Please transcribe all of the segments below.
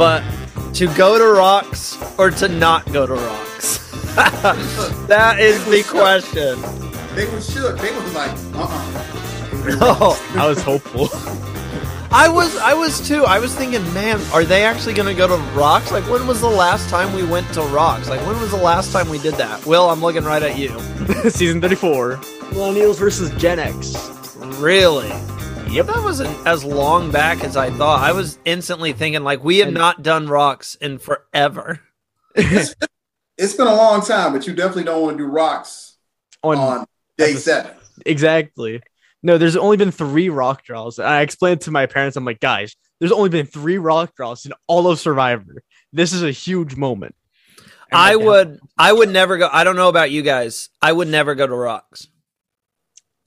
but to go to rocks or to not go to rocks? that is the question. They were shook. They was like, uh-uh. No, I was hopeful. I was I was too. I was thinking, man, are they actually going to go to rocks? Like when was the last time we went to rocks? Like when was the last time we did that? Will, I'm looking right at you. Season 34. Millennials versus Gen X. Really? Yep. That wasn't as long back as I thought. I was instantly thinking like we have not done rocks in forever. It's been a long time, but you definitely don't want to do rocks On, on day episode- seven. exactly. No, there's only been three rock draws. I explained to my parents, I'm like, guys, there's only been three rock draws in all of Survivor. This is a huge moment. And I like, would I would never go I don't know about you guys. I would never go to rocks.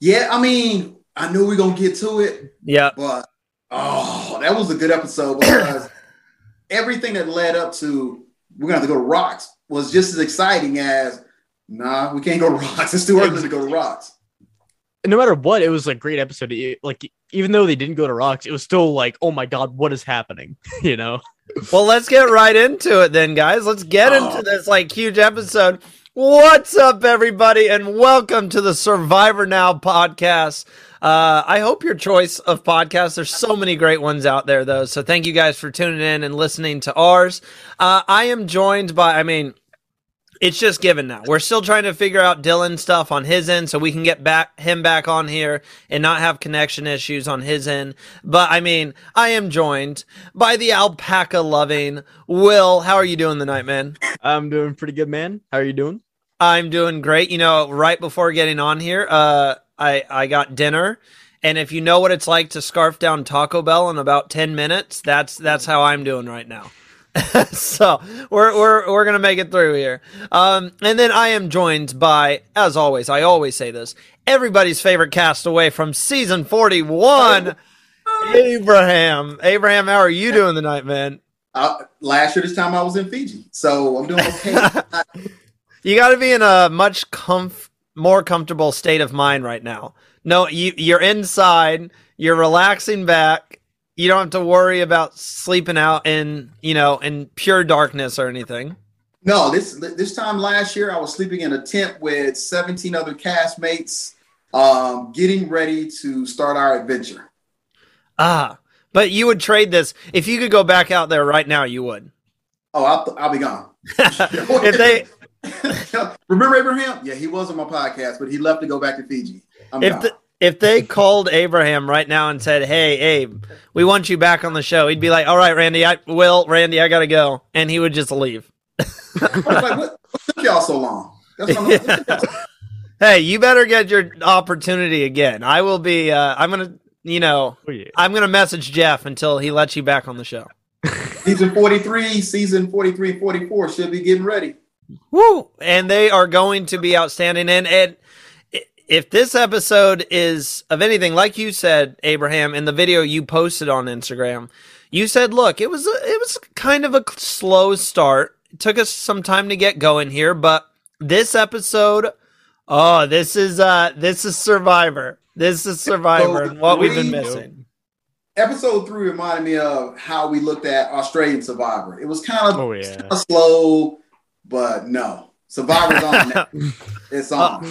Yeah, I mean, I knew we gonna get to it, Yeah. but oh, that was a good episode because everything that led up to we're gonna have to go to rocks was just as exciting as nah, we can't go to rocks. It's too early to go to rocks. no matter what, it was a great episode. It- like even though they didn't go to rocks, it was still like, oh my god, what is happening? you know? Well, let's get right into it then, guys. Let's get Oh. into this like huge episode. What's up, everybody, and welcome to the Survivor Now podcast. Uh, I hope your choice of podcasts. There's so many great ones out there, though. So thank you guys for tuning in and listening to ours. Uh, I am joined by, I mean, it's just given now. We're still trying to figure out Dylan stuff on his end so we can get back him back on here and not have connection issues on his end. But I mean, I am joined by the alpaca loving Will. How are you doing tonight, man? I'm doing pretty good, man. How are you doing? I'm doing great. You know, right before getting on here, uh, I I got dinner, and if you know what it's like to scarf down Taco Bell in about ten minutes, that's that's how I'm doing right now. so we're we're we're gonna make it through here. Um, and then I am joined by, as always, I always say this, everybody's favorite castaway from season forty one, Abraham. Abraham, how are you doing tonight, man? Uh, last year, this time I was in Fiji, so I'm doing okay. You got to be in a much comf- more comfortable state of mind right now. No, you you're inside, you're relaxing back. You don't have to worry about sleeping out in, you know, in pure darkness or anything. no, this this time last year, I was sleeping in a tent with 17 other castmates, um, getting ready to start our adventure. Ah, but you would trade this if you could go back out there right now, you would. Oh, I'll, I'll be gone. if they remember Abraham, yeah, he was on my podcast, but he left to go back to Fiji. I'm if the, if they called Abraham right now and said, "Hey, Abe, we want you back on the show," he'd be like, "All right, Randy, I will, Randy, I gotta go," and he would just leave. Like, what, what took y'all so long? That's what I'm like, Hey, you better get your opportunity again. I will be. Uh, I'm gonna, you know, Oh yeah. I'm gonna message Jeff until he lets you back on the show. season 43, season 43, 44 should be getting ready. Woo! And they are going to be outstanding. And and if this episode is of anything, like you said, Abraham, in the video you posted on Instagram, you said, "Look, it was a, it was kind of a slow start. It took us some time to get going here, but this episode, oh, this is uh, this is Survivor. This is Survivor, and what we've been missing." Episode three reminded me of how we looked at Australian Survivor. It was kind of, Oh yeah. kind of slow, but no. Survivor's on. It's on.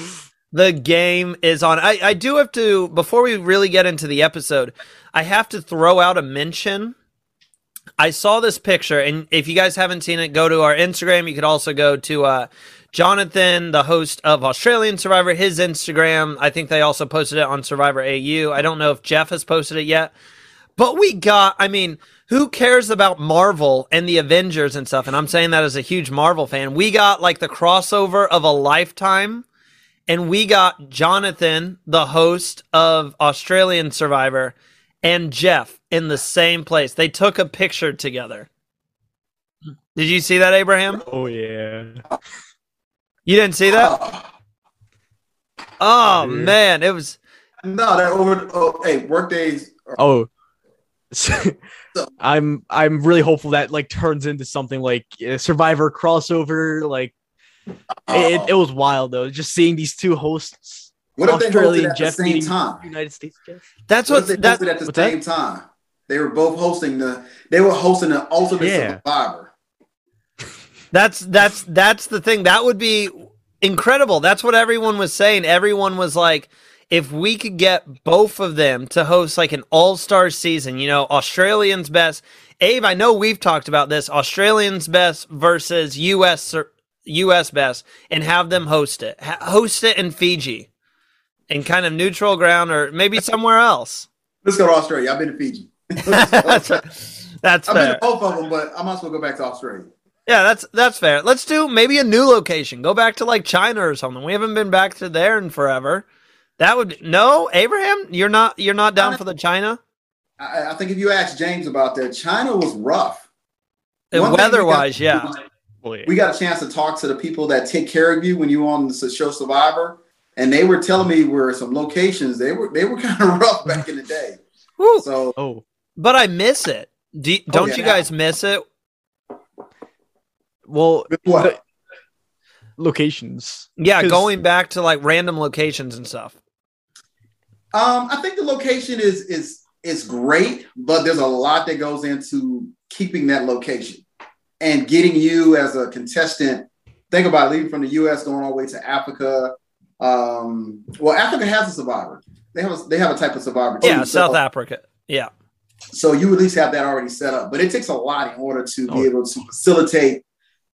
The game is on. I, I do have to, before we really get into the episode, I have to throw out a mention. I saw this picture, and if you guys haven't seen it, go to our Instagram. You could also go to uh, Jonathan, the host of Australian Survivor, his Instagram. I think they also posted it on Survivor AU. I don't know if Jeff has posted it yet. But we got, I mean, who cares about Marvel and the Avengers and stuff? And I'm saying that as a huge Marvel fan. We got like the crossover of a lifetime and we got Jonathan, the host of Australian Survivor, and Jeff in the same place. They took a picture together. Did you see that, Abraham? Oh yeah. You didn't see that? Oh, Yeah. man, it was no, that over. Oh, hey, work days. are- Oh. I'm I'm really hopeful that like turns into something like a Survivor crossover. Like it, it was wild though, just seeing these two hosts, What if they hosted at Jeff the same time? United States Jeff. that's What what if they that hosted at the what's that? same time? They were both hosting the. They were hosting the Ultimate Yeah. Survivor. That's that's that's the thing. That would be incredible. That's what everyone was saying. Everyone was like, if we could get both of them to host like an all-star season, you know, Australians best. Abe, I know we've talked about this. Australians best versus US US best, and have them host it. Ha- host it in Fiji, in kind of neutral ground, or maybe somewhere else. Let's go to Australia. I've been to Fiji. that's that's I've been fair. to both of them, but I might as well go back to Australia. Yeah, that's that's fair. Let's do maybe a new location. Go back to like China or something. We haven't been back to there in forever. That would no Abraham. You're not you're not down for the China I, I think if you ask James about that, China was rough. And One thing we. Yeah, Well, we got a chance to talk to the people that take care of you when you on the show Survivor, and they were telling me where some locations they were they were kind of rough back in the day. Woo. So oh, but I miss it. Do, don't yeah, you now. guys miss it? well, what? locations. Yeah, going back to like random locations and stuff. Um, I think the location is is is great, but there's a lot that goes into keeping that location and getting you as a contestant. Think about it, leaving from the U.S. going all the way to Africa. Um, well, Africa has a survivor. They have a, they have a type of survivor. too. Yeah, So- South Africa. Yeah, So you at least have that already set up, but it takes a lot in order to be Oh. able to facilitate.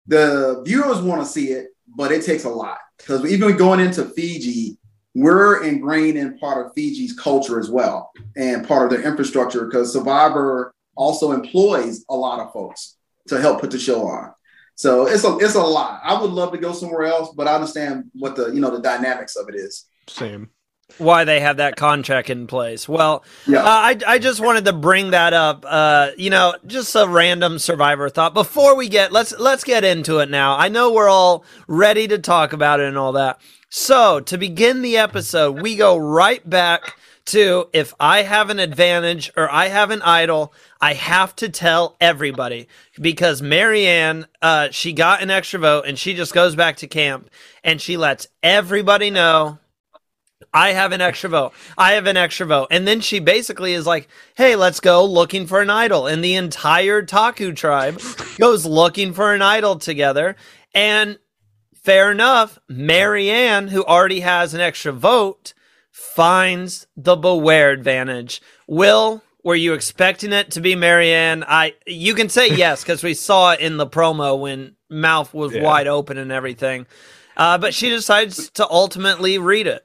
The viewers want to see it, but it takes a lot because even going into Fiji, we're ingrained in part of Fiji's culture as well and part of their infrastructure because Survivor also employs a lot of folks to help put the show on. So it's a it's a lot. I would love to go somewhere else, but I understand what the you know the dynamics of it is. Same. why they have that contract in place. Well, Yeah. Uh, I, I just wanted to bring that up. Uh, you know, just a random survivor thought. Before we get let's let's get into it now. I know we're all ready to talk about it and all that. So to begin the episode, we go right back to if I have an advantage or I have an idol, I have to tell everybody because Maryanne, uh, she got an extra vote and she just goes back to camp and she lets everybody know I have an extra vote. I have an extra vote. And then she basically is like, hey, let's go looking for an idol. And the entire Taku tribe goes looking for an idol together. And fair enough, Maryanne, who already has an extra vote, finds the beware advantage. Will, were you expecting it to be Maryanne? I you can say yes, because we saw it in the promo when mouth was Yeah. wide open and everything. Uh, but she decides to ultimately read it.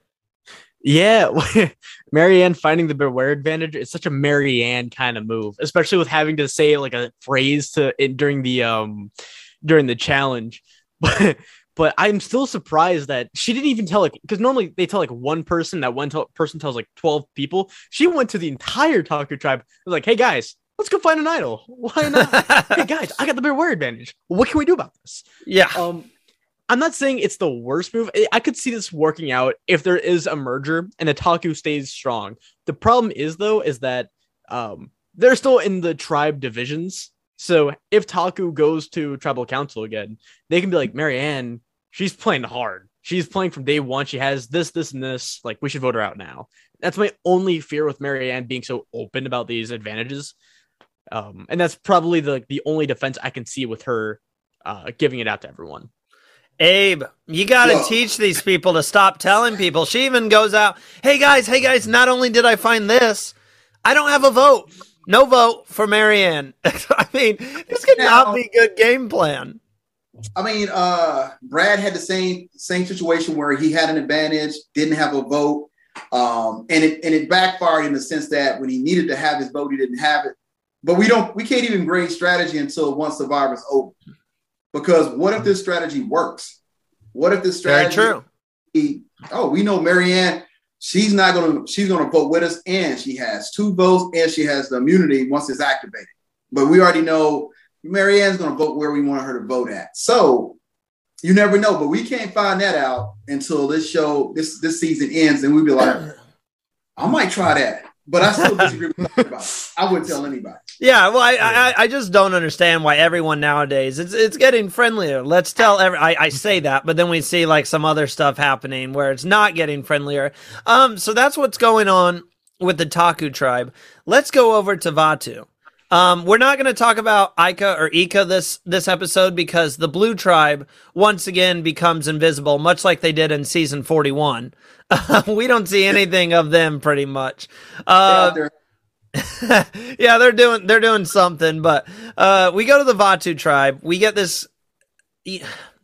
Yeah, Maryanne finding the beware advantage is such a Maryanne kind of move, especially with having to say like a phrase to in, during the um during the challenge. But but I'm still surprised that she didn't even tell like because normally they tell like one person that one tel- person tells like 12 people. She went to the entire Taku tribe. Was like, hey guys, let's go find an idol. Why not? hey guys, I got the beware advantage. What can we do about this? yeah. Um, I'm not saying it's the worst move. I- I could see this working out if there is a merger and Ataku stays strong. The problem is though, is that um they're still in the tribe divisions. So if Taku goes to tribal council again, they can be like, Maryanne, she's playing hard. She's playing from day one. She has this, this, and this. Like, we should vote her out now. That's my only fear with Maryanne being so open about these advantages. Um, and that's probably the the only defense I can see with her uh giving it out to everyone. Abe, you got to teach these people to stop telling people. She even goes out, hey guys, hey guys, not only did I find this, I don't have a vote. No vote for Maryanne. I mean, this could Now- not be good game plan. I mean, uh, Brad had the same same situation where he had an advantage, didn't have a vote, um, and it and it backfired in the sense that when he needed to have his vote, he didn't have it. But we don't, we can't even grade strategy until once Survivor's over, because what if this strategy works? What if this Very strategy? true. Oh, we know Maryanne. She's not gonna. She's gonna vote with us, and she has two votes, and she has the immunity once it's activated. But we already know Maryanne's gonna vote where we want her to vote at. So you never know, but we can't find that out until this show, this this season ends, and we'd be like, I might try that. But I still disagree with everybody. I wouldn't tell anybody. Yeah, well, I, I I just don't understand why everyone nowadays it's it's getting friendlier. Let's tell every I, I say that, but then we see like some other stuff happening where it's not getting friendlier. Um, so that's what's going on with the Taku tribe. Let's go over to Vati. Um, we're not going to talk about Ica or Ika this this episode because the Blue Tribe once again becomes invisible, much like they did in season forty one. we don't see anything of them pretty much. Uh, yeah, they're doing they're doing something, but uh, we go to the Vati tribe. We get this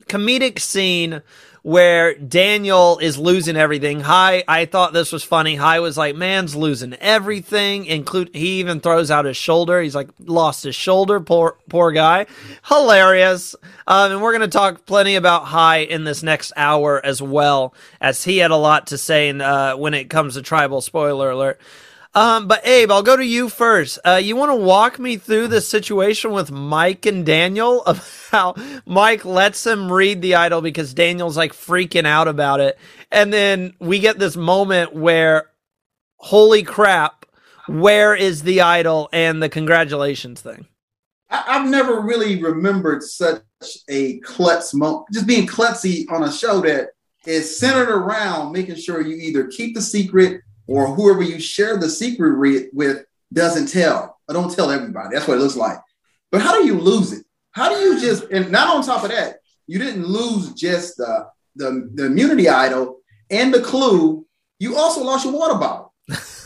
comedic scene where Daniel is losing everything. Hi, I thought this was funny. Hi was like, man's losing everything. Include he even throws out his shoulder. He's like lost his shoulder. Poor poor guy. Hilarious. Um, and we're gonna talk plenty about Hai in this next hour as well, as he had a lot to say in, uh, when it comes to tribal. Spoiler alert. Um, but Abe, I'll go to you first. Uh, you want to walk me through the situation with Mike and Daniel of how Mike lets him read the idol because Daniel's like freaking out about it, and then we get this moment where, holy crap, where is the idol and the congratulations thing? I, I've never really remembered such a klutz moment, just being klutzy on a show that is centered around making sure you either keep the secret or whoever you share the secret re- with doesn't tell. Or don't tell everybody. That's what it looks like. But how do you lose it? How do you just and not on top of that, you didn't lose just the the, the immunity idol and the clue. You also lost your water bottle.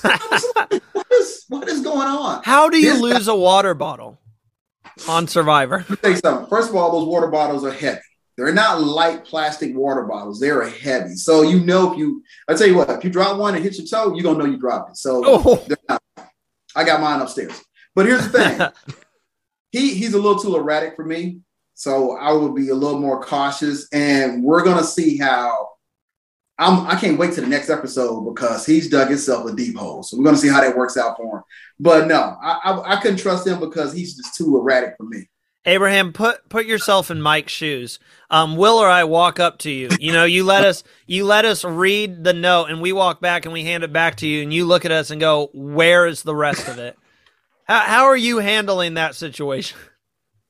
I was like, what is what is going on? How do you This- lose a water bottle on Survivor? Let me say something. First of all, those water bottles are heavy. They're not light plastic water bottles. They are heavy. So you know if you, I tell you what, if you drop one and hit your toe, you're gonna know you dropped it. So Oh, not. I got mine upstairs. But here's the thing. he he's a little too erratic for me. So I would be a little more cautious. And we're gonna see how I'm I can't wait to the next episode because he's dug himself a deep hole. So we're gonna see how that works out for him. But no, I I, I couldn't trust him because he's just too erratic for me. Abraham, put put yourself in Mike's shoes. Um, Will or I walk up to you. You know, you let us you let us read the note, and we walk back and we hand it back to you, and you look at us and go, "Where is the rest of it?" How how are you handling that situation?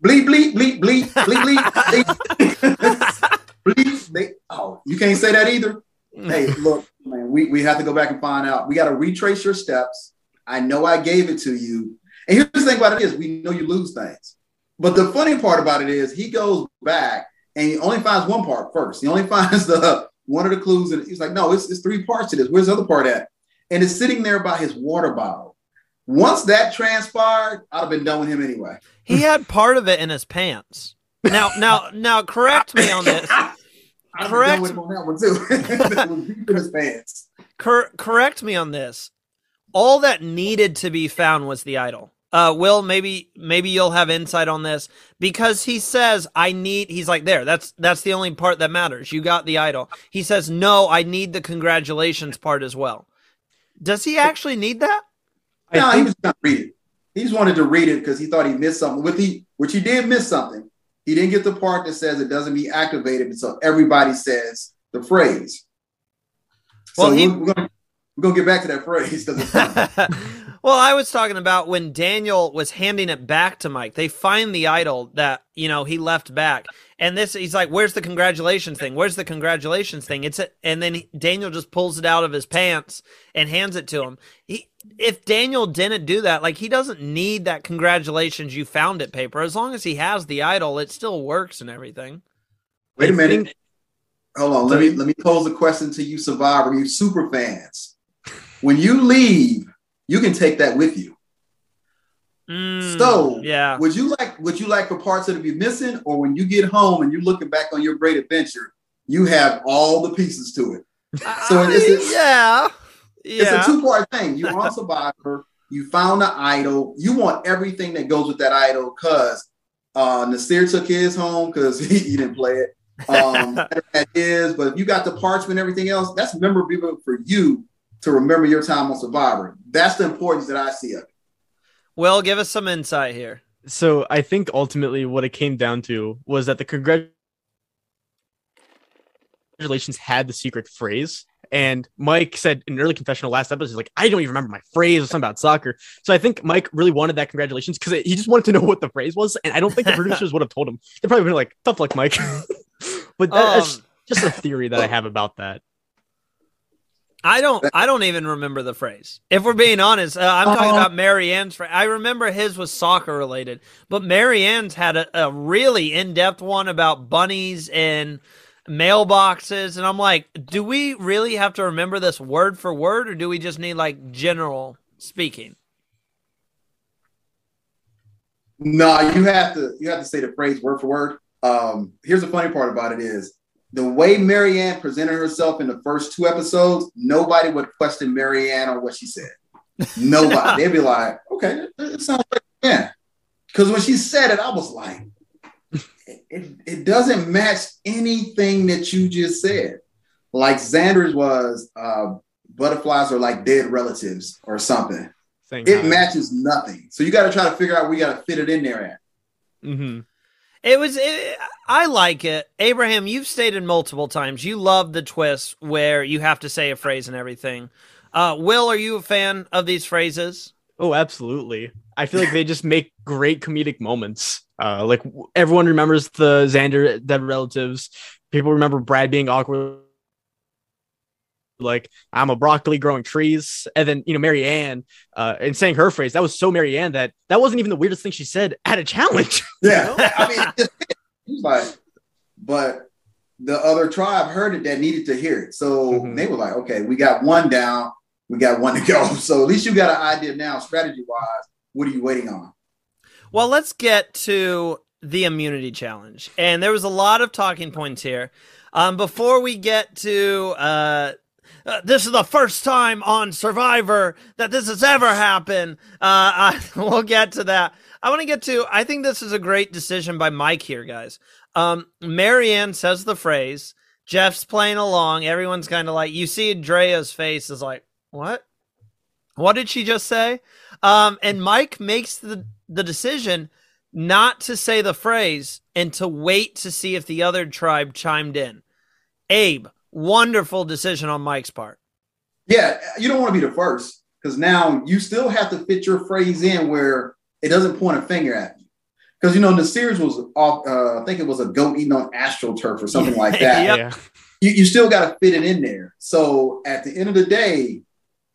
Bleep bleep bleep bleep bleep bleep bleep. bleep they, oh, you can't say that either. Hey, look, man, we we have to go back and find out. We got to retrace your steps. I know I gave it to you, and here's the thing about it is, we know you lose things. But the funny part about it is he goes back and he only finds one part first. He only finds the one of the clues, and he's like, no, it's, it's three parts to this. Where's the other part at? And it's sitting there by his water bottle. Once that transpired, I'd have been done with him anyway. He had part of it in his pants. Now now now correct me on this. I'd Correct. on that one too. It was deep in his pants. Cor- correct me on this. All that needed to be found was the idol. Uh, Will, maybe maybe you'll have insight on this because he says I need. He's like there. That's that's the only part that matters. You got the idol. He says no. I need the congratulations part as well. Does he actually need that? No, he was gonna read it. He just wanted to read it because he thought he missed something. With he, which he did miss something. He didn't get the part that says it doesn't be activated until everybody says the phrase. Well, so he- we're, gonna we're gonna get back to that phrase because it's funny. well, I was talking about when Daniel was handing it back to Mike. They find the idol that you know he left back, and this he's like, "Where's the congratulations thing? Where's the congratulations thing?" It's a, and then he, Daniel just pulls it out of his pants and hands it to him. He, if Daniel didn't do that, like he doesn't need that congratulations you found it paper. As long as he has the idol, it still works and everything. Wait a minute. Hold on. Let me let me pose a question to you, Survivor, you super fans. When you leave, you can take that with you. Mm, So, yeah, Would you like would you like for parts of it to be missing, or when you get home and you're looking back on your great adventure, you have all the pieces to it? So I- it's a- yeah, It's a two part thing. You on Survivor, you found the idol, you want everything that goes with that idol because uh, Naseer took his home because he, he didn't play it. Um, that is, but if you got the parchment and everything else, that's memorable for you to remember your time on Survivor. That's the importance that I see of it. Will, give us some insight here. So I think ultimately what it came down to was that the congratulations had the secret phrase. And Mike said in an early confessional last episode, he's like, I don't even remember my phrase or something about soccer. So I think Mike really wanted that congratulations because he just wanted to know what the phrase was. And I don't think the producers would have told him. They probably been like, tough luck, Mike. but that- that's Um, just a theory that I have about that. I don't. I don't even remember the phrase. If we're being honest, uh, I'm talking Uh-huh. about Maryanne's phrase. I remember his was soccer related, but Maryanne's had a, a really in depth one about bunnies and mailboxes, and I'm like, do we really have to remember this word for word, or do we just need like general speaking? No, you have to you have to say the phrase word for word. Um, here's the funny part about it is the way Maryanne presented herself in the first two episodes, nobody would question Maryanne on what she said. Nobody. They'd be like, okay, that sounds like yeah. Because when she said it, I was like, it, it, it doesn't match anything that you just said. Like Xander's was uh, butterflies are like dead relatives or something. Same It matches nothing. So you got to try to figure out where you got to fit it in there at. hmm It was. It, I like it. Abraham, you've stated multiple times you love the twist where you have to say a phrase and everything. Uh, Will, are you a fan of these phrases? Oh, absolutely. I feel like they just make great comedic moments. Uh, like everyone remembers the Xander dead relatives. People remember Brad being awkward. Like I'm a broccoli growing trees, and then you know Maryanne, uh, and saying her phrase that was so Maryanne that that wasn't even the weirdest thing she said at a challenge. Yeah. I mean, it just- he was like, but the other tribe heard it that needed to hear it. So Mhm. they were like, okay, we got one down, we got one to go. So at least you got an idea now, strategy wise. What are you waiting on? Well, let's get to the immunity challenge. And there was a lot of talking points here. Um, before we get to uh, uh, this is the first time on Survivor that this has ever happened. Uh, I, we'll get to that. I want to get to. I think this is a great decision by Mike here, guys. Um, Maryanne says the phrase. Jeff's playing along. Everyone's kind of like, you see Andrea's face is like, what? What did she just say? Um, and Mike makes the the decision not to say the phrase and to wait to see if the other tribe chimed in. Abe, wonderful decision on Mike's part. Yeah, you don't want to be the first because now you still have to fit your phrase in where it doesn't point a finger at you. Because you know, the series was off, uh, I think it was a goat eating on astroturf or something like that. Yep. Yeah. you, you still got to fit it in there. So at the end of the day,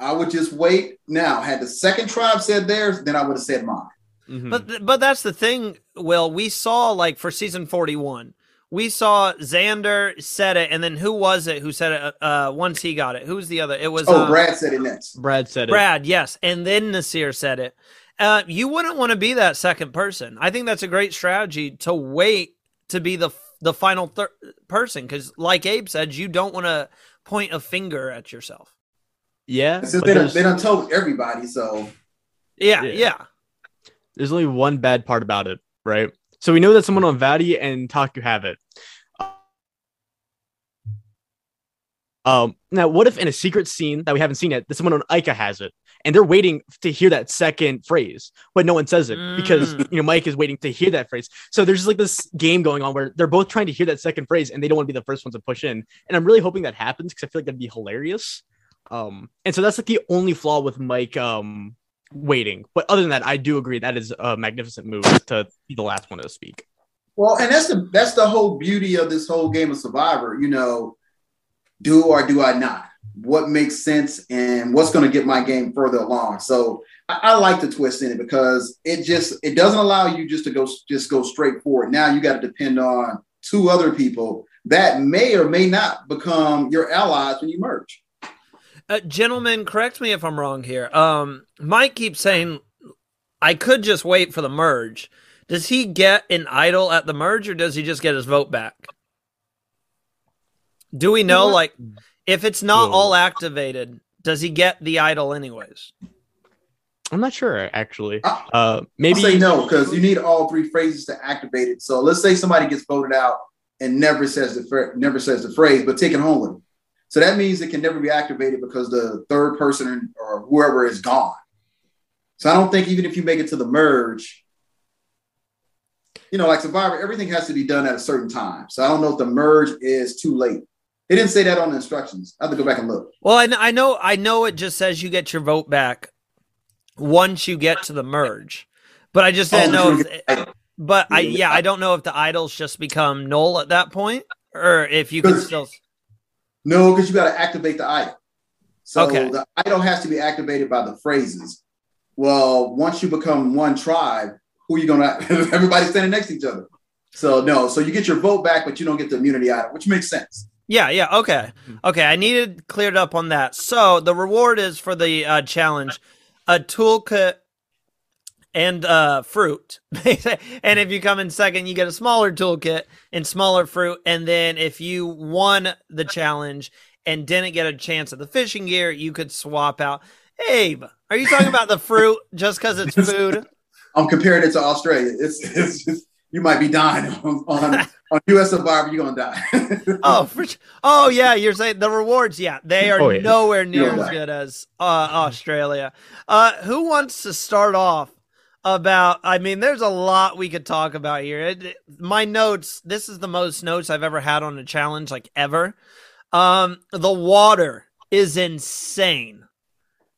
I would just wait. Now, had the second tribe said theirs, then I would have said mine. Mhm. But but that's the thing, Will. We saw like for season forty one, we saw Xander said it, and then who was it who said it? Uh, once he got it, who was the other? It was Oh, uh, Brad said it next. Brad said it. Brad, yes, and then Naseer said it. Uh, you wouldn't want to be that second person. I think that's a great strategy to wait to be the the final thir- person because, like Abe said, you don't want to point a finger at yourself. Yeah. Since they done, there's- they done told everybody, so Yeah, Yeah. yeah. there's only one bad part about it, right? So we know that someone on Vati and Taku have it. Um, now, what if in a secret scene that we haven't seen yet, that someone on Ika has it, and they're waiting to hear that second phrase, but no one says it because Mm. you know Mike is waiting to hear that phrase. So there's just like this game going on where they're both trying to hear that second phrase, and they don't want to be the first ones to push in. And I'm really hoping that happens because I feel like that'd be hilarious. Um, and so that's like the only flaw with Mike um waiting. But other than that, I do agree that is a magnificent move to be the last one to speak. well, and that's the that's the whole beauty of this whole game of Survivor. You know, do or do I not? What makes sense and what's going to get my game further along? So I, I like the twist in it because it just it doesn't allow you just to go just go straight forward. Now you got to depend on two other people that may or may not become your allies when you merge. Uh, gentlemen, correct me if I'm wrong here. Um, Mike keeps saying I could just wait for the merge. Does he get an idol at the merge, or does he just get his vote back? Do we know, like, if it's not Whoa. all activated, does he get the idol anyways? I'm not sure actually. Uh, Maybe maybe say no because you need all three phrases to activate it. So let's say somebody gets voted out and never says the phr- never says the phrase, but take it home with them. So that means it can never be activated because the third person or whoever is gone. So I don't think even if you make it to the merge, you know, like Survivor, everything has to be done at a certain time. So I don't know if the merge is too late. It didn't say that on the instructions. I have to go back and look. Well, I, know, I know, it just says you get your vote back once you get to the merge, but I just oh, didn't Oh, know. If, but I, yeah, I don't know if the idols just become null at that point, or if you can still. No, because you got to activate the item. So Okay. the idol has to be activated by the phrases. Well, once you become one tribe, who are you gonna? Everybody's standing next to each other. So no, so you get your vote back, but you don't get the immunity idol, which makes sense. Yeah, yeah, okay. Okay, I needed cleared up on that. So the reward is for the uh, challenge a toolkit and uh, fruit. and if you come in second, you get a smaller toolkit and smaller fruit. And then if you won the challenge and didn't get a chance at the fishing gear, you could swap out. Abe, are you talking about the fruit just because it's food? I'm comparing it to Australia. It's, it's just, you might be dying on on, on US Survivor. You're gonna die. Oh, for, oh yeah, you're saying the rewards. Yeah, they are Oh, yeah. nowhere near Yeah. as good as uh, Australia. Uh, who wants to start off about? I mean, there's a lot we could talk about here. It, my notes. This is the most notes I've ever had on a challenge, like ever. Um, the water is insane.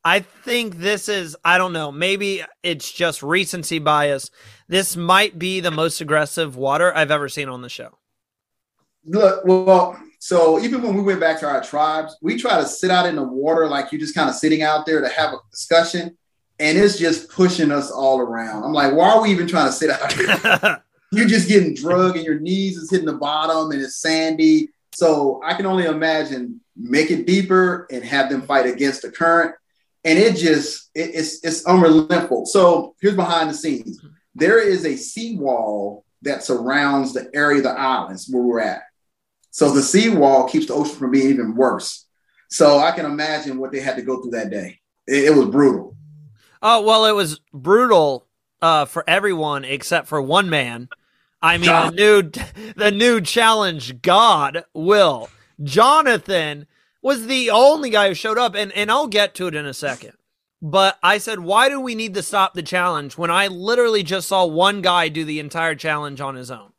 I think this is, I don't know, maybe it's just recency bias. This might be the most aggressive water I've ever seen on the show. Look, well, so even when we went back to our tribes, we try to sit out in the water like you're just kind of sitting out there to have a discussion, and it's just pushing us all around. I'm like, why are we even trying to sit out here? You're just getting drugged, and your knees is hitting the bottom, and it's sandy. So I can only imagine make it deeper and have them fight against the current, and it just it, it's it's unrelenting. So here's behind the scenes: there is a seawall that surrounds the area of the islands where we're at. So the seawall keeps the ocean from being even worse. So I can imagine what they had to go through that day. It, it was brutal. Oh well, it was brutal uh, for everyone except for one man. I mean, the new the new challenge god Will Jonathan was the only guy who showed up, and and I'll get to it in a second. But I said, why do we need to stop the challenge when I literally just saw one guy do the entire challenge on his own?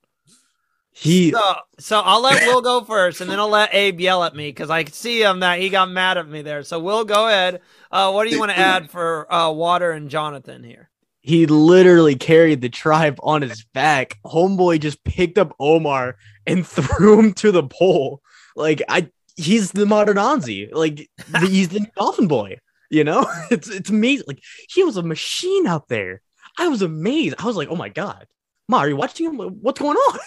He So, so I'll let Will go first, and then I'll let Abe yell at me because I see him that he got mad at me there. So, Will, go ahead. Uh, what do you want to add for uh, Water and Jonathan here? he literally carried the tribe on his back. Homeboy just picked up Omar and threw him to the pole. Like I, he's the modern Ozzy. Like the, he's the Dolphin Boy. You know, it's it's amazing. Like he was a machine out there. I was amazed. I was like, oh my god, Ma, are you watching him? What's going on?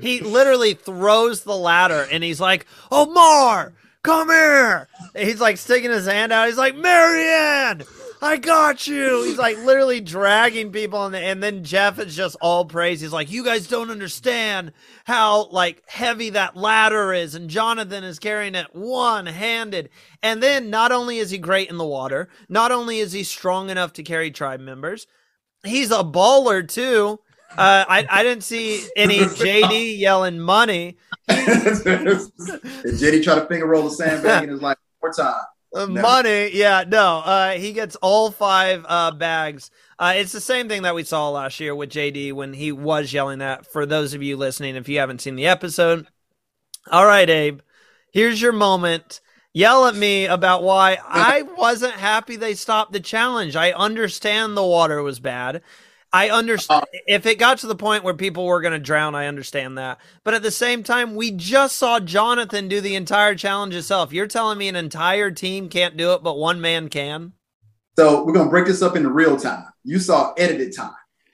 He literally throws the ladder, and he's like, "Omar, come here!" And he's like sticking his hand out. He's like, "Maryanne, I got you." He's like literally dragging people, on the, and then Jeff is just all praise. He's like, "You guys don't understand how like heavy that ladder is," and Jonathan is carrying it one handed. And then not only is he great in the water, not only is he strong enough to carry tribe members, he's a baller too. Uh, I I didn't see any JD yelling money. JD tried to finger roll the sandbag and it's like, more time. Uh, No. Money, yeah, no. Uh, he gets all five uh, bags. Uh, it's the same thing that we saw last year with JD when he was yelling that. For those of you listening, if you haven't seen the episode, all right, Abe, here's your moment. Yell at me about why I wasn't happy they stopped the challenge. I understand the water was bad. I understand if it got to the point where people were going to drown, I understand that. But at the same time, we just saw Jonathan do the entire challenge itself. You're telling me an entire team can't do it, but one man can? So we're gonna break this up into real time. You saw edited time.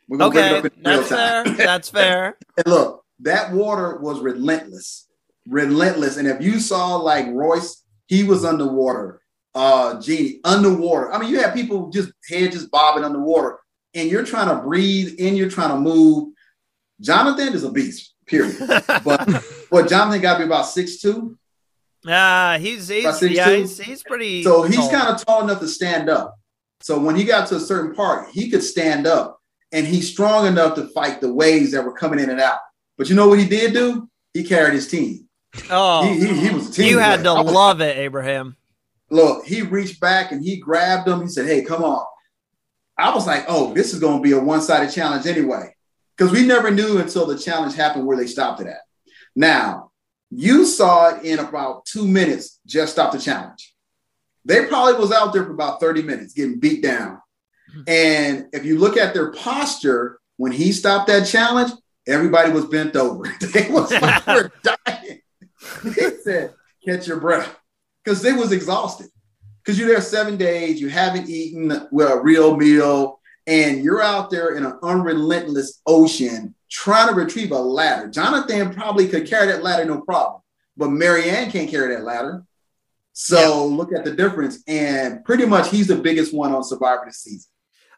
We're gonna Okay, break it up into real that's fair. That's fair. And look, that water was relentless, relentless. And if you saw like Royce, he was underwater. Uh, Genie underwater. I mean, you have people just head just bobbing underwater, and you're trying to breathe and you're trying to move. Jonathan is a beast. Period. But but Jonathan got to be about six two, Uh, he's he's About 6'2"? yeah, he's, he's pretty. so he's kind of tall enough to stand up. So when he got to a certain part, he could stand up, and he's strong enough to fight the waves that were coming in and out. But you know what he did do? He carried his team. Oh, He, he, he was a team. you had to player. Was- love it, Abraham. Look, he reached back and he grabbed him. He said, Hey, come on. I was like, Oh, this is going to be a one sided challenge anyway. Because we never knew until the challenge happened where they stopped it at. Now, you saw it in about two minutes, just stop the challenge. They probably was out there for about 30 minutes getting beat down. Mm-hmm. And if you look at their posture, when he stopped that challenge, everybody was bent over. they was like, we're dying. he said, catch your breath. Because they was exhausted. Because you're there seven days, you haven't eaten a real meal, and you're out there in an unrelentless ocean trying to retrieve a ladder. Jonathan probably could carry that ladder no problem, but Maryanne can't carry that ladder. So look at the difference. And pretty much he's the biggest one on Survivor this season.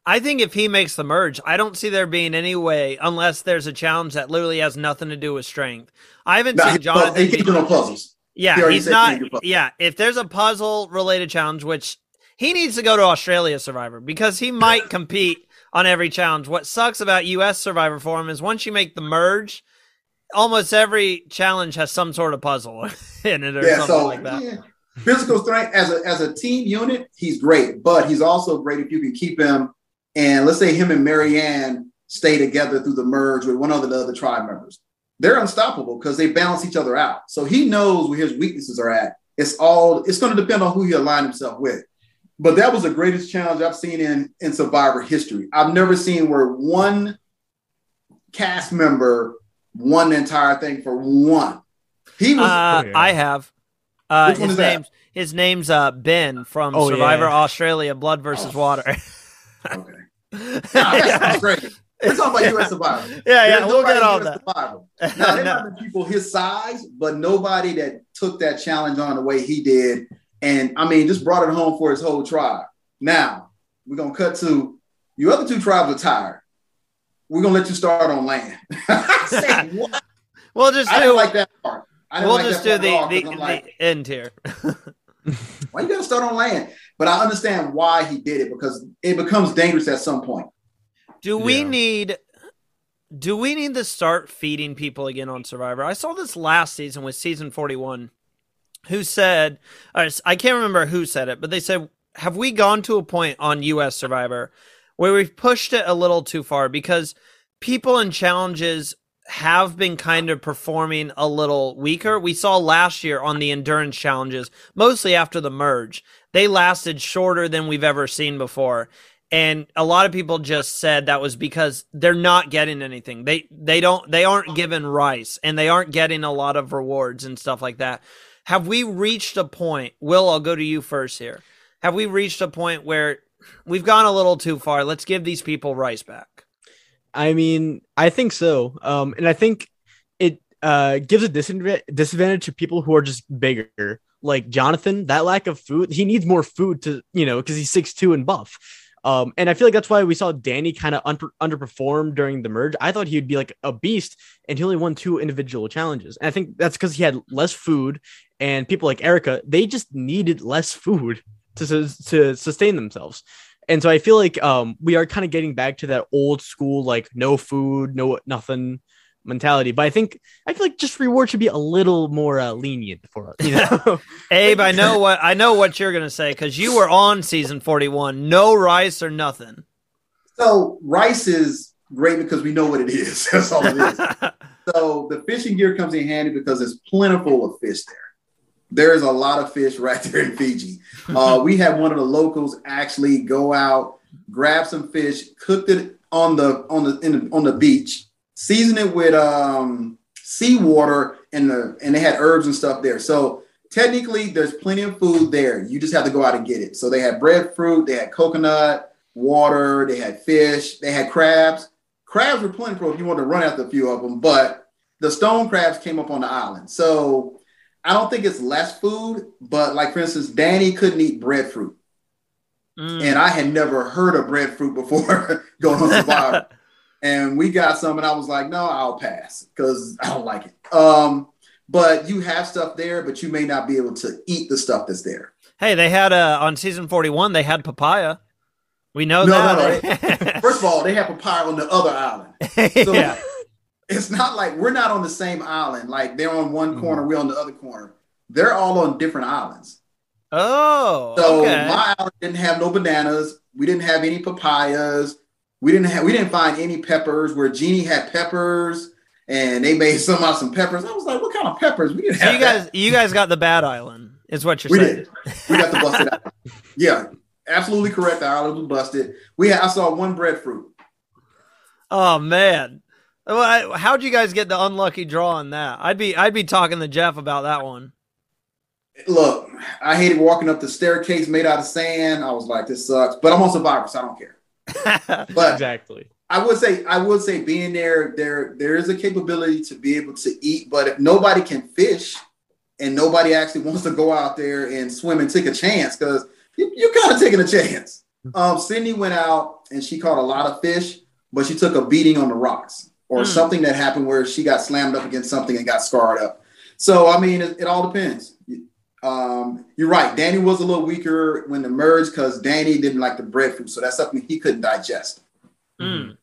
I think if he makes the merge, I don't see there being any way unless there's a challenge that literally has nothing to do with strength. I haven't Nah, seen Jonathan. he no puzzles. He yeah, already he's not. can do puzzles. Yeah, if there's a puzzle related challenge, which he needs to go to Australia Survivor because he might compete on every challenge. What sucks about US Survivor for him is once you make the merge, almost every challenge has some sort of puzzle in it or Yeah, something so like that. yeah. physical strength as a as a team unit, he's great, but he's also great if you can keep him. And let's say him and Maryanne stay together through the merge with one of the other tribe members. They're unstoppable because they balance each other out. So he knows where his weaknesses are at. It's all it's going to depend on who he align himself with. But that was the greatest challenge I've seen in in Survivor history. I've never seen where one cast member won the entire thing for one. He was Uh, Oh, yeah. I have. Uh, Which one his is that? name's his name's uh, Ben from Oh, Survivor yeah. Australia, Blood versus Oh. Water. okay. Nah, that sounds great. We're talking about US Survivor. Yeah, yeah, There's we'll get all US that. Survivor. Now, there No. might be people his size, but nobody that took that challenge on the way he did. And I mean, just brought it home for his whole tribe. Now, we're going to cut to your other two tribes are tired. We're going to let you start on land. Say what? We'll just I do. didn't like that part. I didn't we'll like just that do the at the, all, 'cause I'm the like, end here. why you got to start on land? But I understand why he did it because it becomes dangerous at some point. Do we Yeah. need do we need to start feeding people again on Survivor? I saw this last season with season 41. Who said I can't remember who said it, but they said have we gone to a point on US Survivor where we've pushed it a little too far because people in challenges have been kind of performing a little weaker. We saw last year on the endurance challenges, mostly after the merge, they lasted shorter than we've ever seen before. And a lot of people just said that was because they're not getting anything. They they don't they aren't given rice and they aren't getting a lot of rewards and stuff like that. Have we reached a point? Will I'll go to you first here. Have we reached a point where we've gone a little too far? Let's give these people rice back. I mean, I think so. Um, and I think it uh gives a disadvantage disadvantage to people who are just bigger. Like Jonathan, that lack of food, he needs more food to, you know, because he's six two and buff. Um, and I feel like that's why we saw Danny kind of un- underperform during the merge. I thought he would be like a beast, and he only won two individual challenges. And I think that's because he had less food, and people like Erica, they just needed less food to sus- to sustain themselves. And so I feel like um we are kind of getting back to that old school like no food, no nothing mentality. But I think I feel like just reward should be a little more uh, lenient for us. You know, Abe, I know what I know what you're gonna say because you were on season 41. No rice or nothing. So rice is great because we know what it is. That's all it is. So the fishing gear comes in handy because it's plentiful of fish there. There's a lot of fish right there in Fiji. Uh, we had one of the locals actually go out, grab some fish, cooked it on the on the, in the on the beach, season it with um, seawater, and the and they had herbs and stuff there. So technically, there's plenty of food there. You just have to go out and get it. So they had breadfruit, they had coconut, water, they had fish, they had crabs. Crabs were plentiful if you wanted to run after a few of them, but the stone crabs came up on the island. So I don't think it's less food, but like for instance, Danny couldn't eat breadfruit. Mm. And I had never heard of breadfruit before going on Survivor. and we got some, and I was like, no, I'll pass because I don't like it. Um, but you have stuff there, but you may not be able to eat the stuff that's there. Hey, they had uh on season 41. They had papaya. We know No, that. First of all, they have papaya on the other island. So yeah. it's not like we're not on the same island. Like they're on one Mhm. corner, we're on the other corner. They're all on different islands. Oh, So okay. my island didn't have no bananas. We didn't have any papayas. We didn't have we didn't find any peppers where Jeannie had peppers and they made some out of some peppers. I was like, what kind of peppers? We didn't so have you that. guys, you guys got the bad island, is what you're We saying. did. We got the busted out. Yeah, absolutely correct. The island was busted. We had I saw one breadfruit. Oh man. Well, I- How'd you guys get the unlucky draw on that? I'd be I'd be talking to Jeff about that one. Look, I hated walking up the staircase made out of sand. I was like, this sucks. But I'm on Survivor, so I don't care. But exactly. I would say, I would say, being there, there, there is a capability to be able to eat. But if nobody can fish, and nobody actually wants to go out there and swim and take a chance, because you, you're kind of taking a chance. Um, Sydney went out and she caught a lot of fish, but she took a beating on the rocks or Hmm. something that happened where she got slammed up against something and got scarred up. So I mean, it, it all depends. Um, you're right. Danny was a little weaker when the merge because Danny didn't like the breadfruit, so that's something he couldn't digest. Mm.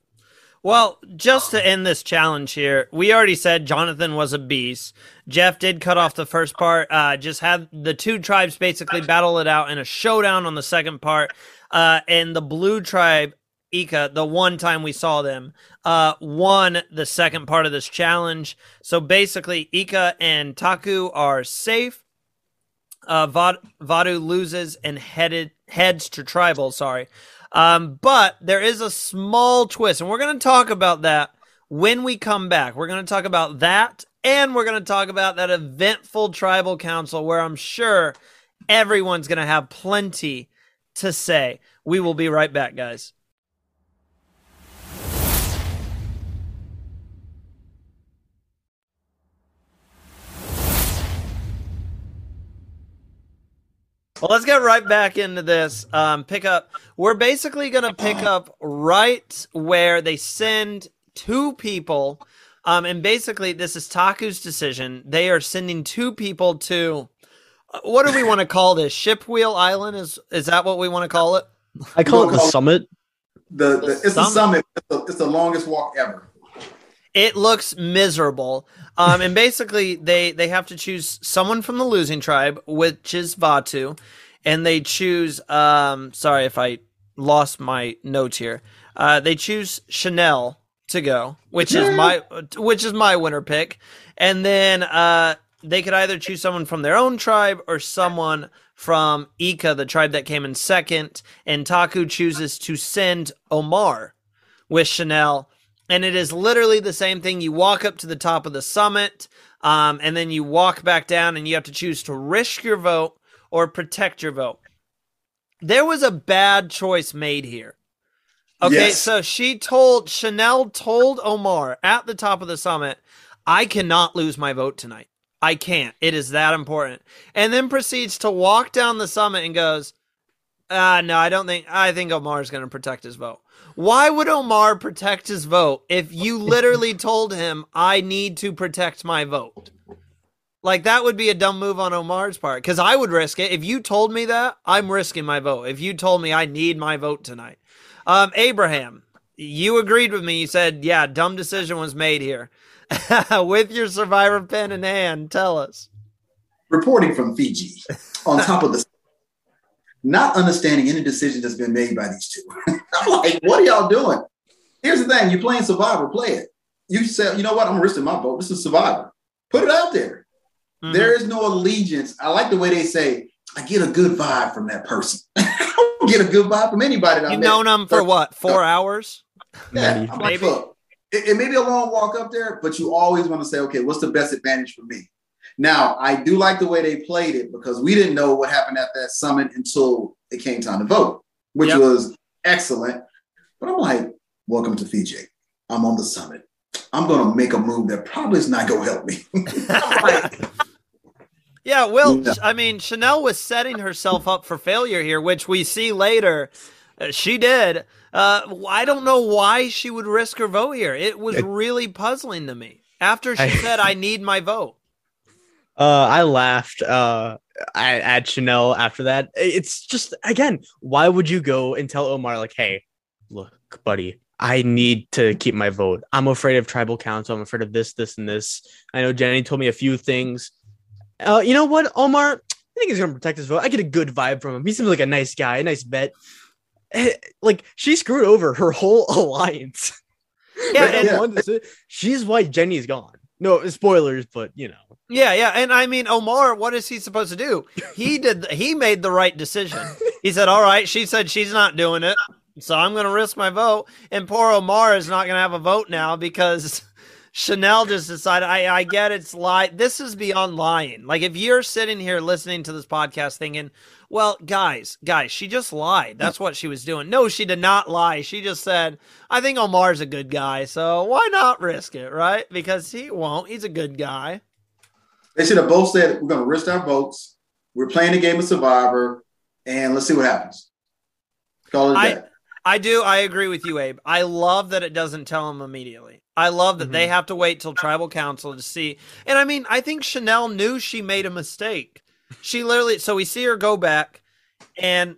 Well, just to end this challenge here, we already said Jonathan was a beast. Jeff did cut off the first part. Uh, just had the two tribes basically battle it out in a showdown on the second part. Uh, and the blue tribe, Ika, the one time we saw them, uh, won the second part of this challenge. So basically, Ika and Taku are safe. Uh, Vati loses and headed heads to tribal. Sorry. Um, but there is a small twist, and we're going to talk about that when we come back. We're going to talk about that, and we're going to talk about that eventful tribal council where I'm sure everyone's going to have plenty to say. We will be right back, guys. Well, let's get right back into this. Um, pick up. We're basically going to pick up right where they send two people. Um, and basically, this is Taku's decision. They are sending two people to. uh, What do we want to call this? Shipwheel Island is is that what we want to call it? I call it the Well, summit. The, the it's the Summit. summit. It's the, it's the longest walk ever. It looks miserable. Um, and basically, they they have to choose someone from the losing tribe, which is Vati, and they choose. Um, sorry if I lost my notes here. Uh, they choose Chanel to go, which is my which is my winner pick, and then uh, they could either choose someone from their own tribe or someone from Ika, the tribe that came in second, and Taku chooses to send Omar with Chanel. And it is literally the same thing. You walk up to the top of the summit, um, and then you walk back down, and you have to choose to risk your vote or protect your vote. There was a bad choice made here. Okay, Yes. so she told Chanel told Omar at the top of the summit, I cannot lose my vote tonight. I can't. It is that important. And then proceeds to walk down the summit and goes, uh no, I don't think I think Omar's gonna protect his vote. Why would Omar protect his vote if you literally told him I need to protect my vote? Like that would be a dumb move on Omar's part because I would risk it. If you told me that, I'm risking my vote. If you told me I need my vote tonight, um, Abraham, you agreed with me. You said, "Yeah, dumb decision was made here." with your survivor pen in hand, tell us. reporting from Fiji on top of the not understanding any decision that's been made by these two. I'm like, what are y'all doing? Here's the thing: you're playing Survivor, play it. You said, you know what? I'm risking my vote. This is Survivor. Put it out there. Mhm. There is no allegiance. I like the way they say, I get a good vibe from that person. I don't get a good vibe from anybody that You've met. known them for what? Four hours? Yeah, Maybe. I'm like, look, it, it may be a long walk up there, but you always want to say, okay, what's the best advantage for me? Now, I do like the way they played it because we didn't know what happened at that summit until it came time to vote, which Yep. was excellent. But I'm like, welcome to Fiji. I'm on the summit. I'm going to make a move that probably is not going to help me. Like, Yeah, well, Yeah. I mean, Chanel was setting herself up for failure here, which we see later. Uh, she did. Uh, I don't know why she would risk her vote here. It was really puzzling to me. After she I- said, "I need my vote," Uh, I laughed uh, at, at Chanel after that. It's just again, why would you go and tell Omar like, "Hey, look, buddy, I need to keep my vote. I'm afraid of tribal council. I'm afraid of this, this, and this. I know Jenny told me a few things. Uh, you know what, Omar? I think he's gonna protect his vote. I get a good vibe from him. He seems like a nice guy, a nice vet. Eh, Like she screwed over her whole alliance. Yeah, Right, and- one she's why Jenny's gone. No spoilers, but you know. yeah, yeah, and I mean, Omar, what is he supposed to do? He did. He made the right decision. He said, "All right." She said she's not doing it, so I'm going to risk my vote. And poor Omar is not going to have a vote now because Chanel just decided. I, I get it's lie. This is beyond lying. Like if you're sitting here listening to this podcast thinking, "Well, guys, guys, she just lied. That's what she was doing." No, she did not lie. She just said, "I think Omar's a good guy, so why not risk it, right? Because he won't. He's a good guy." They should have both said, "We're going to risk our votes. We're playing a game of Survivor, and let's see what happens." Call it I- that. I do. I agree with you, Abe. I love that it doesn't tell them immediately. I love that they mm-hmm. have to wait till tribal council to see. And I mean, I think Chanel knew she made a mistake. She literally, so we see her go back, and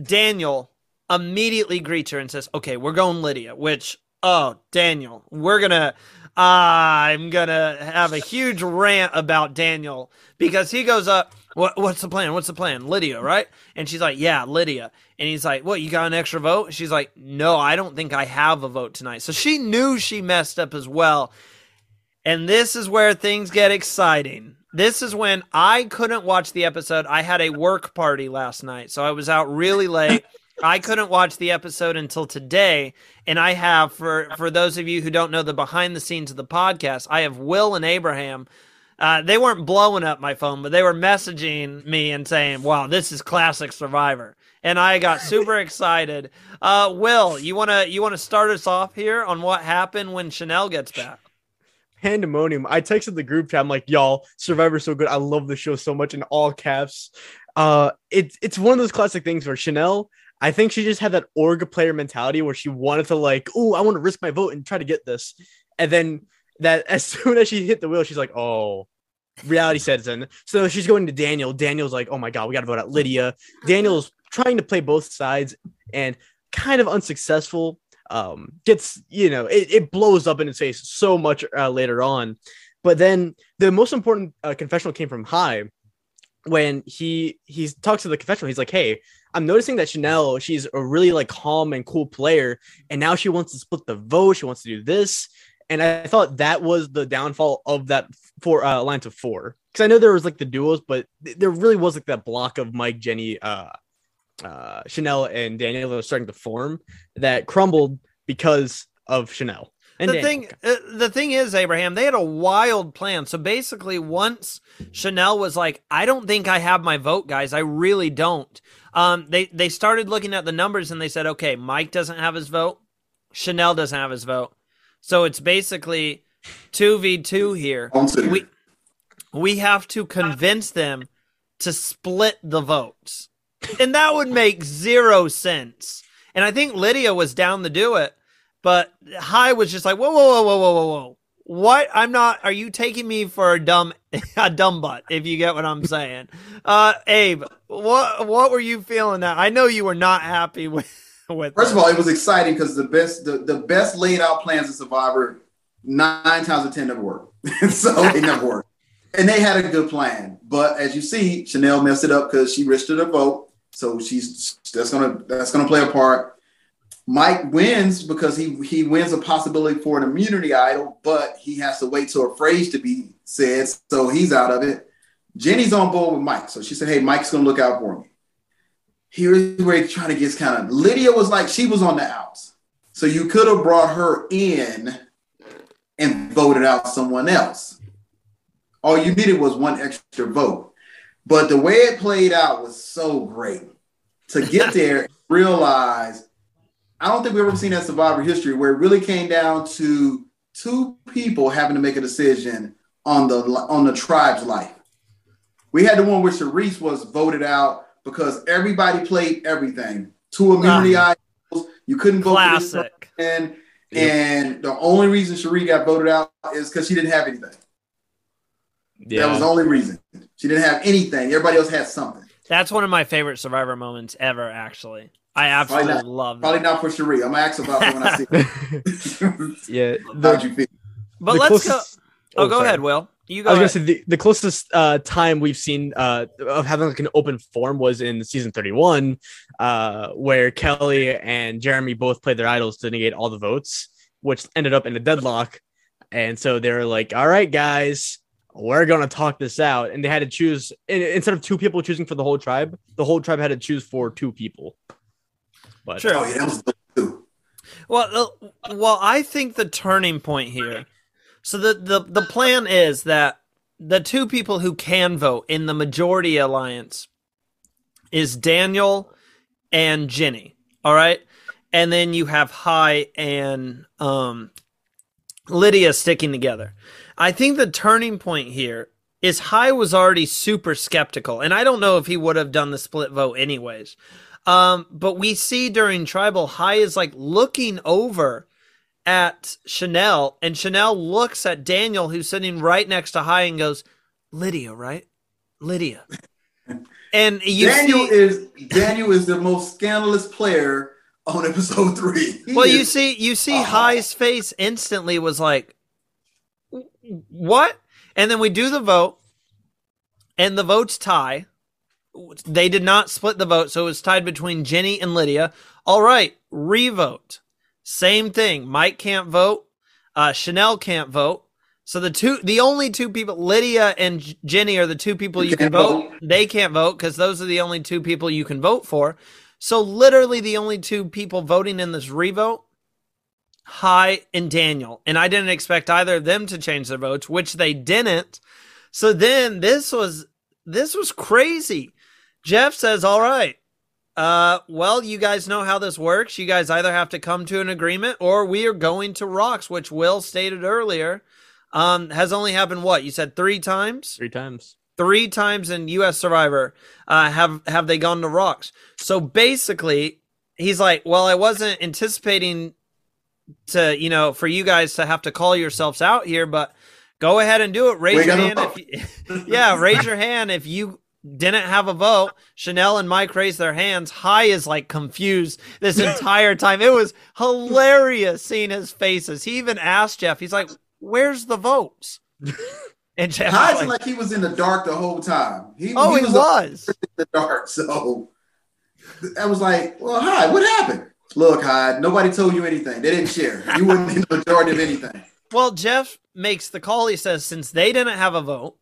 Daniel immediately greets her and says, Okay, we're going Lydia, which, oh, Daniel, we're gonna, I'm gonna have a huge rant about Daniel because he goes up, what, What's the plan? What's the plan? Lydia, right? And she's like, Yeah, Lydia. And he's like, What, you got an extra vote? She's like, No, I don't think I have a vote tonight. So she knew she messed up as well. And this is where things get exciting. This is when I couldn't watch the episode. I had a work party last night, so I was out really late. I couldn't watch the episode until today, and I have for for those of you who don't know the behind the scenes of the podcast, I have Will and Abraham. Uh, they weren't blowing up my phone, but they were messaging me and saying, "Wow, this is classic Survivor," and I got super excited. Uh, Will, you wanna you wanna start us off here on what happened when Chanel gets back? pandemonium. I texted the group chat. I'm like, y'all, Survivor's so good. I love the show so much in all caps. Uh, it's it's one of those classic things where Chanel, I think she just had that org player mentality where she wanted to like, oh, I want to risk my vote and try to get this, and then that as soon as she hit the wheel, she's like, oh. Reality sets in. So she's going to Daniel. Daniel's like, oh my God, we got to vote out Lydia. Daniel's trying to play both sides and kind of unsuccessful um gets you know it, it blows up in his face so much uh, later on but then the most important uh, confessional came from Hai when he he talks to the confessional he's like hey i'm noticing that chanel she's a really like calm and cool player and now she wants to split the vote she wants to do this and i thought that was the downfall of that four uh, alliance of four because i know there was like the duos but th- there really was like that block of mike jenny uh uh, Chanel and Daniel are starting to form that crumbled because of Chanel. And the Daniel. thing, uh, the thing is, Abraham, they had a wild plan. So basically, once Chanel was like, "I don't think I have my vote, guys. I really don't." Um, they they started looking at the numbers and they said, "Okay, Mike doesn't have his vote. Chanel doesn't have his vote. So it's basically two v two here. We we have to convince them to split the votes, and that would make zero sense. And I think Lydia was down to do it, but Hai was just like, whoa, whoa, whoa, whoa, whoa, whoa, whoa. What? I'm not. Are you taking me for a dumb, a dumb butt? If you get what I'm saying, uh, Abe, what what were you feeling? That I know you were not happy with. with First of all, it was exciting because the best the, the best laid out plans of Survivor nine times out of ten never work. so they never work. And they had a good plan. But as you see, Chanel messed it up because she risked her vote. So she's that's gonna that's gonna play a part. Mike wins because he he wins a possibility for an immunity idol, but he has to wait till a phrase to be said, so he's out of it. Jenny's on board with Mike, so she said, "Hey, Mike's gonna look out for me." Here's where he's trying to get kind of. Lydia was like she was on the outs, so you could have brought her in and voted out someone else. All you needed was one extra vote, but the way it played out was so great to get there realize I don't think we've ever seen that Survivor history where it really came down to two people having to make a decision on the on the tribe's life. We had the one where Sharice was voted out because everybody played everything. Two immunity idols. You couldn't vote for this classic. person. And the only reason Cherie got voted out is because she didn't have anything. yeah. That was the only reason. She didn't have anything. Everybody else had something. That's one of my favorite Survivor moments ever. Actually, I Probably absolutely not- love Probably not for Cherie. I'm gonna ask about it when I see it. yeah. How'd you feel? But the let's go. closest- Oh, go sorry. ahead, Will. You I was gonna say the, the closest uh, time we've seen uh, of having like an open form was in season 31, uh, where Kelly and Jeremy both played their idols to negate all the votes, which ended up in a deadlock. And so they were like, "All right, guys, we're gonna talk this out," and they had to choose in- instead of two people choosing for the whole tribe, the whole tribe had to choose for two people. But Sure. Oh yeah, that was good too. Well, uh, well, I think the turning point here. So the, the the plan is that the two people who can vote in the majority alliance is Daniel and Jenny. All right. And then you have Hai and um, Lydia sticking together. I think the turning point here is Hai was already super skeptical, and I don't know if he would have done the split vote anyways. Um, but we see during tribal, Hai is like looking over at Chanel, and Chanel looks at Daniel, who's sitting right next to Hai, and goes, "Lydia, right? Lydia." And you Daniel see, is Daniel is the most scandalous player on episode three. He well, you see, you see, Oh. Hai's face instantly was like, "What?" And then we do the vote, and the votes tie. They did not split the vote, so it was tied between Jenny and Lydia. All right, revote. Same thing. Mike can't vote. Uh, Chanel can't vote. So the two, the only two people, Lydia and Jenny, are the two people you, You can can't vote. They can't vote because those are the only two people you can vote for. So literally, the only two people voting in this revote, Hai and Daniel, and I didn't expect either of them to change their votes, which they didn't. So then this was this was crazy. Jeff says, "All right, uh, well, you guys know how this works. You guys either have to come to an agreement or we are going to rocks, which Will stated earlier, um, has only happened what you said three times Three times. three times in U.S. Survivor uh, have have they gone to rocks. So basically, he's like, "Well, I wasn't anticipating to you know for you guys to have to call yourselves out here, but go ahead and do it. Raise We your hand if you, yeah, raise your hand if you." Didn't have a vote. Chanel and Mike raised their hands. Hai is like confused this entire time. It was hilarious seeing his faces. He even asked Jeff, he's like, Where's the votes? And Jeff Hai's like, like, he was in the dark the whole time. He, Oh, he was was. in the dark. So I was like, well, Hai, what happened? Look, Hyde, nobody told you anything. They didn't share. You weren't in the majority of anything. Well, Jeff makes the call. He says since they didn't have a vote,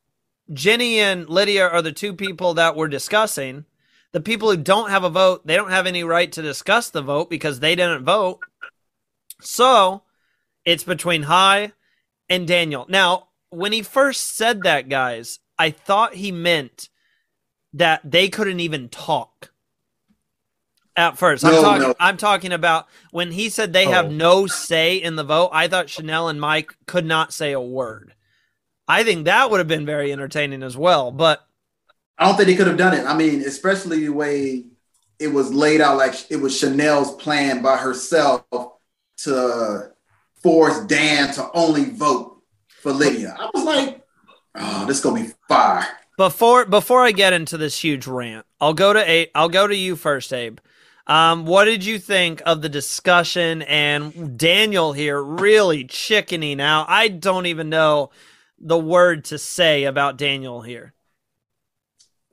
Jenny and Lydia are the two people that we're discussing. The people who don't have a vote, they don't have any right to discuss the vote because they didn't vote. So it's between Hai and Daniel. Now, when he first said that, guys, I thought he meant that they couldn't even talk. At first, I'm No, talking. no. I'm talking about when he said they have Oh. no say in the vote. I thought Chanel and Mike could not say a word. I think that would have been very entertaining as well. But I don't think they could have done it. I mean, especially the way it was laid out, like it was Chanel's plan by herself to force Dan to only vote for Lydia. I was like, oh, this is gonna be fire. before before I get into this huge rant, I'll go to A- I'll go to you first, Abe. Um, what did you think of the discussion and Daniel here really chickening out? I don't even know the word to say about Daniel here.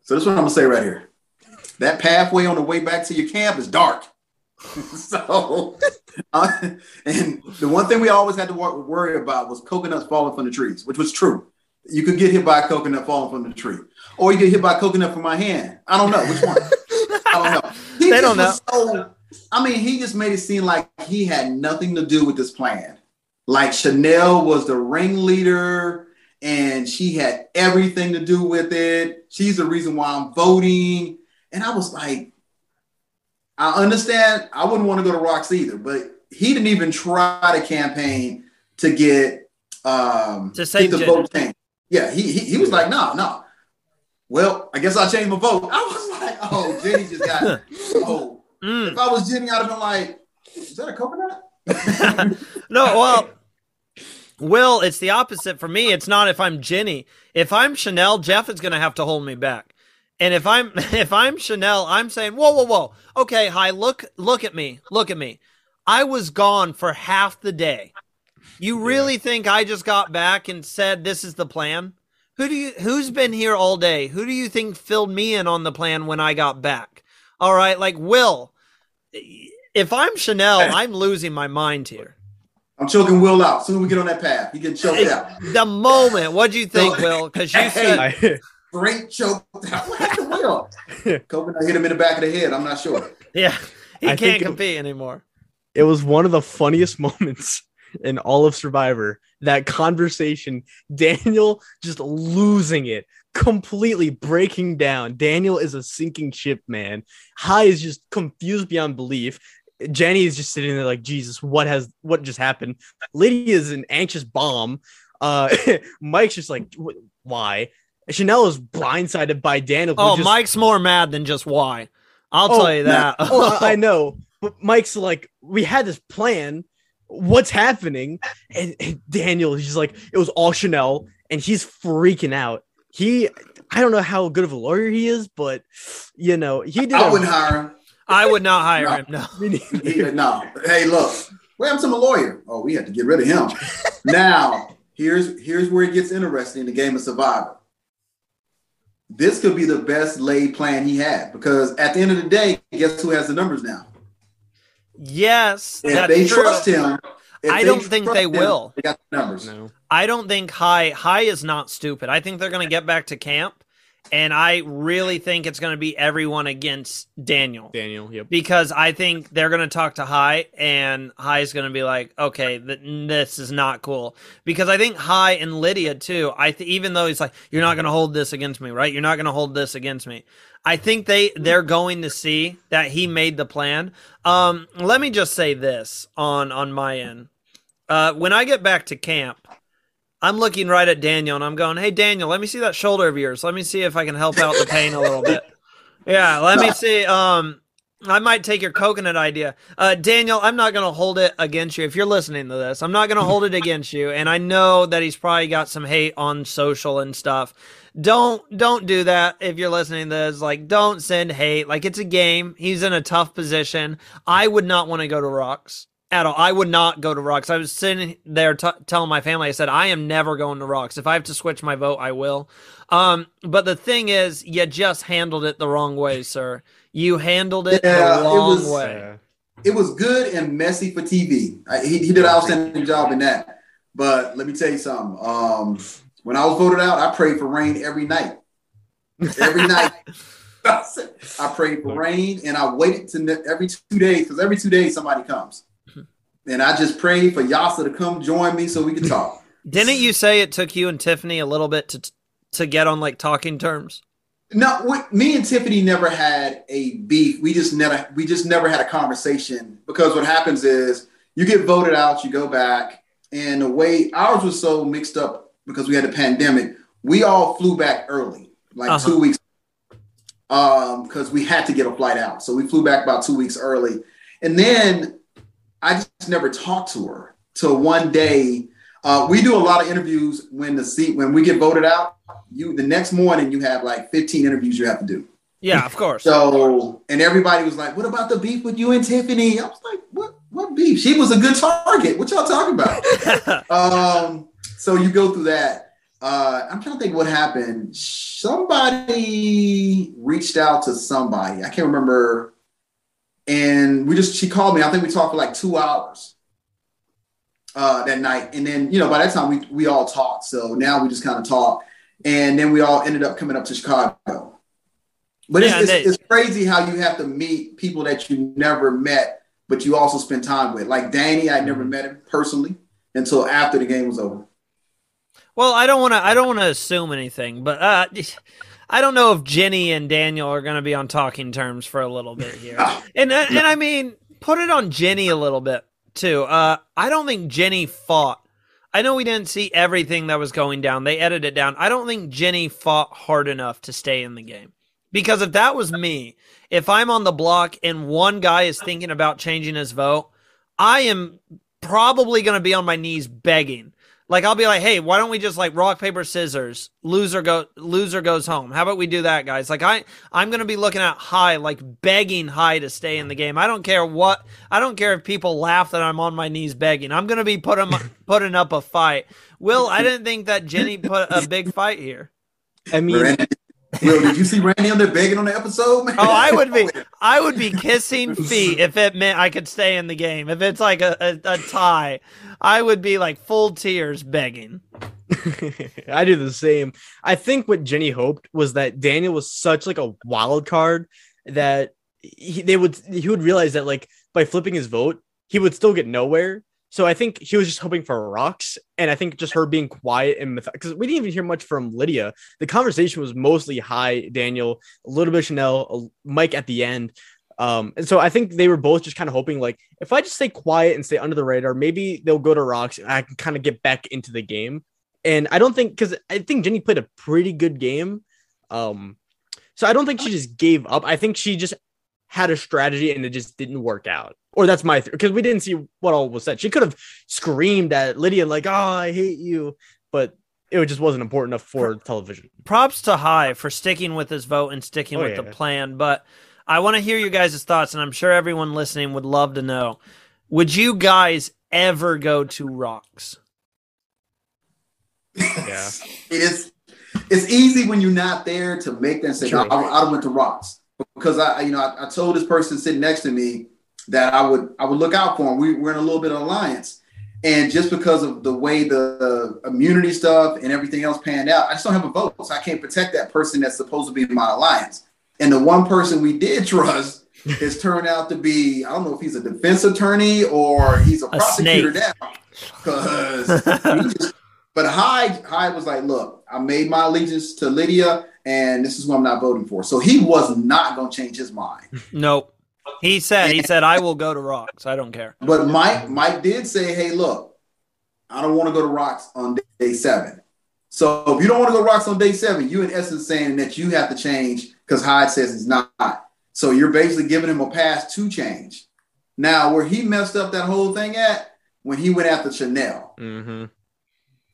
So this is what I'm gonna say right here. That pathway on the way back to your camp is dark. so, uh, and the one thing we always had to worry about was coconuts falling from the trees, which was true. You could get hit by a coconut falling from the tree, or you get hit by a coconut from my hand. I don't know which one. I don't know. He They don't know. So, I mean, he just made it seem like he had nothing to do with this plan. Like Chanel was the ringleader and she had everything to do with it. She's the reason why I'm voting. And I was like, I understand. I wouldn't want to go to Rocks either, but he didn't even try to campaign to get um To save the vote changed. Yeah, he, he he was like, no, no. Well, I guess I'll change my vote. I was like, oh, Jenny just got oh. Mm. If I was Jenny, I'd have been like, is that a coconut? No, well, Will, it's the opposite for me. It's not if I'm Jenny. If I'm Chanel, Jeff is going to have to hold me back. And if I'm if I'm Chanel, I'm saying, "Whoa, whoa, whoa. Okay, Hai, look look at me. Look at me. I was gone for half the day. You really think I just got back and said this is the plan? Who do you who's been here all day? Who do you think filled me in on the plan when I got back? All right, like Will, if I'm Chanel, I'm losing my mind here. I'm choking Will out. Soon as we get on that path, he get choked out. The moment, What do you think, Will? Because you said I, Straight choked out. What happened to Will? Coconut hit him in the back of the head. I'm not sure. Yeah, he I can't it- compete anymore. it was one of the funniest moments in all of Survivor. That conversation, Daniel just losing it, completely breaking down. Daniel is a sinking ship, man. Hai is just confused beyond belief. Jenny is just sitting there like, Jesus, what has what just happened? Lydia is an anxious bomb. Uh, Mike's just like, why? Chanel is blindsided by Daniel. Oh, just- Mike's more mad than just why. I'll Oh, tell you that. oh, I I know. But Mike's like, we had this plan. What's happening? And, and Daniel, he's like, it was all Chanel, and he's freaking out. He, I don't know how good of a lawyer he is, but you know, he did. I a- wouldn't hire him. I would not hire No. him. No. Neither. No. Hey, look, where am a lawyer? Oh, we had to get rid of him. now, here's here's where it gets interesting in the game of Survivor. This could be the best laid plan he had because at the end of the day, guess who has the numbers now? Yes, If that's they true. trust him, I don't think they him, will. They got the numbers. No. I don't think Hai Hai is not stupid. I think they're going to get back to camp, and I really think it's going to be everyone against Daniel. Daniel, yep. because I think they're going to talk to Hai, and Hai's going to be like, "Okay, th- this is not cool." Because I think High and Lydia too. I th- even though he's like, "You're not going to hold this against me, right? You're not going to hold this against me." I think they they're going to see that he made the plan. Um, let me just say this on on my end. Uh, when I get back to camp, I'm looking right at Daniel and I'm going, "Hey Daniel, let me see that shoulder of yours. Let me see if I can help out the pain a little bit." Yeah, let me see. Um, I might take your coconut idea. Uh, Daniel, I'm not going to hold it against you. If you're listening to this, I'm not going to hold it against you. And I know that he's probably got some hate on social and stuff. Don't don't do that if you're listening to this. Like, don't send hate. Like, it's a game. He's in a tough position. I would not want to go to Rocks at all. I would not go to Rocks. I was sitting there t- telling my family, I said, I am never going to Rocks. If I have to switch my vote, I will. Um, but the thing is, you just handled it the wrong way, sir. You handled it Yeah, it the wrong was- way. It was good and messy for TV. I, he, he did an outstanding job in that. But let me tell you something. Um, when I was voted out, I prayed for rain every night. Every night. I prayed for rain and I waited to ne- every two days because every two days somebody comes. And I just prayed for Yasa to come join me so we could talk. Didn't you say it took you and Tiffany a little bit to to get on like talking terms? No, we, me and Tiffany never had a beef. We just never we just never had a conversation because what happens is you get voted out, you go back, and the way ours was so mixed up because we had a pandemic, we all flew back early, like Uh-huh. two weeks, um, because we had to get a flight out. So we flew back about two weeks early, and then I just never talked to her till one day. Uh, we do a lot of interviews when the seat when we get voted out. You the next morning you have like 15 interviews you have to do. Yeah, of course. So and everybody was like, "What about the beef with you and Tiffany?" I was like, "What? What beef? She was a good target. What y'all talking about?" um, so you go through that. Uh, I'm trying to think what happened. Somebody reached out to somebody. I can't remember. And we just she called me. I think we talked for like two hours uh, that night. And then you know by that time we we all talked. So now we just kind of talk. And then we all ended up coming up to Chicago. But it's, Yeah, it's, they- it's crazy how you have to meet people that you never met, but you also spend time with. Like Danny, I never met him personally until after the game was over. Well, I don't want to. I don't want to assume anything, but uh, I don't know if Jenny and Daniel are going to be on talking terms for a little bit here. And uh, and I mean, put it on Jenny a little bit too. Uh, I don't think Jenny fought. I know we didn't see everything that was going down. They edited it down. I don't think Jenny fought hard enough to stay in the game. Because if that was me, if I'm on the block and one guy is thinking about changing his vote, I am probably going to be on my knees begging. Like I'll be like, "Hey, why don't we just like rock paper scissors? Loser go loser goes home. How about we do that, guys?" Like I I'm going to be looking at Hai like begging Hai to stay in the game. I don't care what I don't care if people laugh that I'm on my knees begging. I'm going to be putting putting up a fight. Will, I didn't think that Jenny put a big fight here. I mean, Randy, Will, did you see Randy on there begging on the episode, man? Oh, I would be I would be kissing feet if it meant I could stay in the game. If it's like a, a, a tie, I would be like full tears begging. I do the same. I think what Jenny hoped was that Daniel was such like a wild card that he, they would he would realize that like by flipping his vote he would still get nowhere. So I think he was just hoping for rocks, and I think just her being quiet and because we didn't even hear much from Lydia. The conversation was mostly Hai Daniel, a little bit of Chanel, a Mike at the end. Um, and so I think they were both just kind of hoping like if I just stay quiet and stay under the radar, maybe they'll go to rocks and I can kind of get back into the game. And I don't think because I think Jenny played a pretty good game. Um, so I don't think she just gave up. I think she just had a strategy and it just didn't work out. Or that's my theory, because we didn't see what all was said. She could have screamed at Lydia like, "Oh, I hate you," but it just wasn't important enough for television. Props to Hai for sticking with his vote and sticking Oh, with yeah. the plan, but I want to hear you guys' thoughts, and I'm sure everyone listening would love to know. Would you guys ever go to Rocks? Yeah. it is it's easy when you're not there to make them say, True. no, I, I went to rocks because I, you know, I, I told this person sitting next to me that I would, I would look out for him. We, we're in a little bit of alliance, and just because of the way the immunity stuff and everything else panned out, I just don't have a vote, so I can't protect that person that's supposed to be in my alliance. And the one person we did trust has turned out to be, I don't know if he's a defense attorney or he's a, A prosecutor snake. now. Because he just but Hai, Hai was like, look, I made my allegiance to Lydia, and this is who I'm not voting for. So he was not going to change his mind. Nope. He said, he said, I will go to Rocks. I don't care. But Mike, Mike did say, hey, look, I don't want to go to Rocks on day seven. So if you don't want to go to Rocks on day seven, you in essence saying that you have to change because Hai says he's not. So you're basically giving him a pass to change. Now, where he messed up that whole thing at when he went after Chanel. Mm-hmm.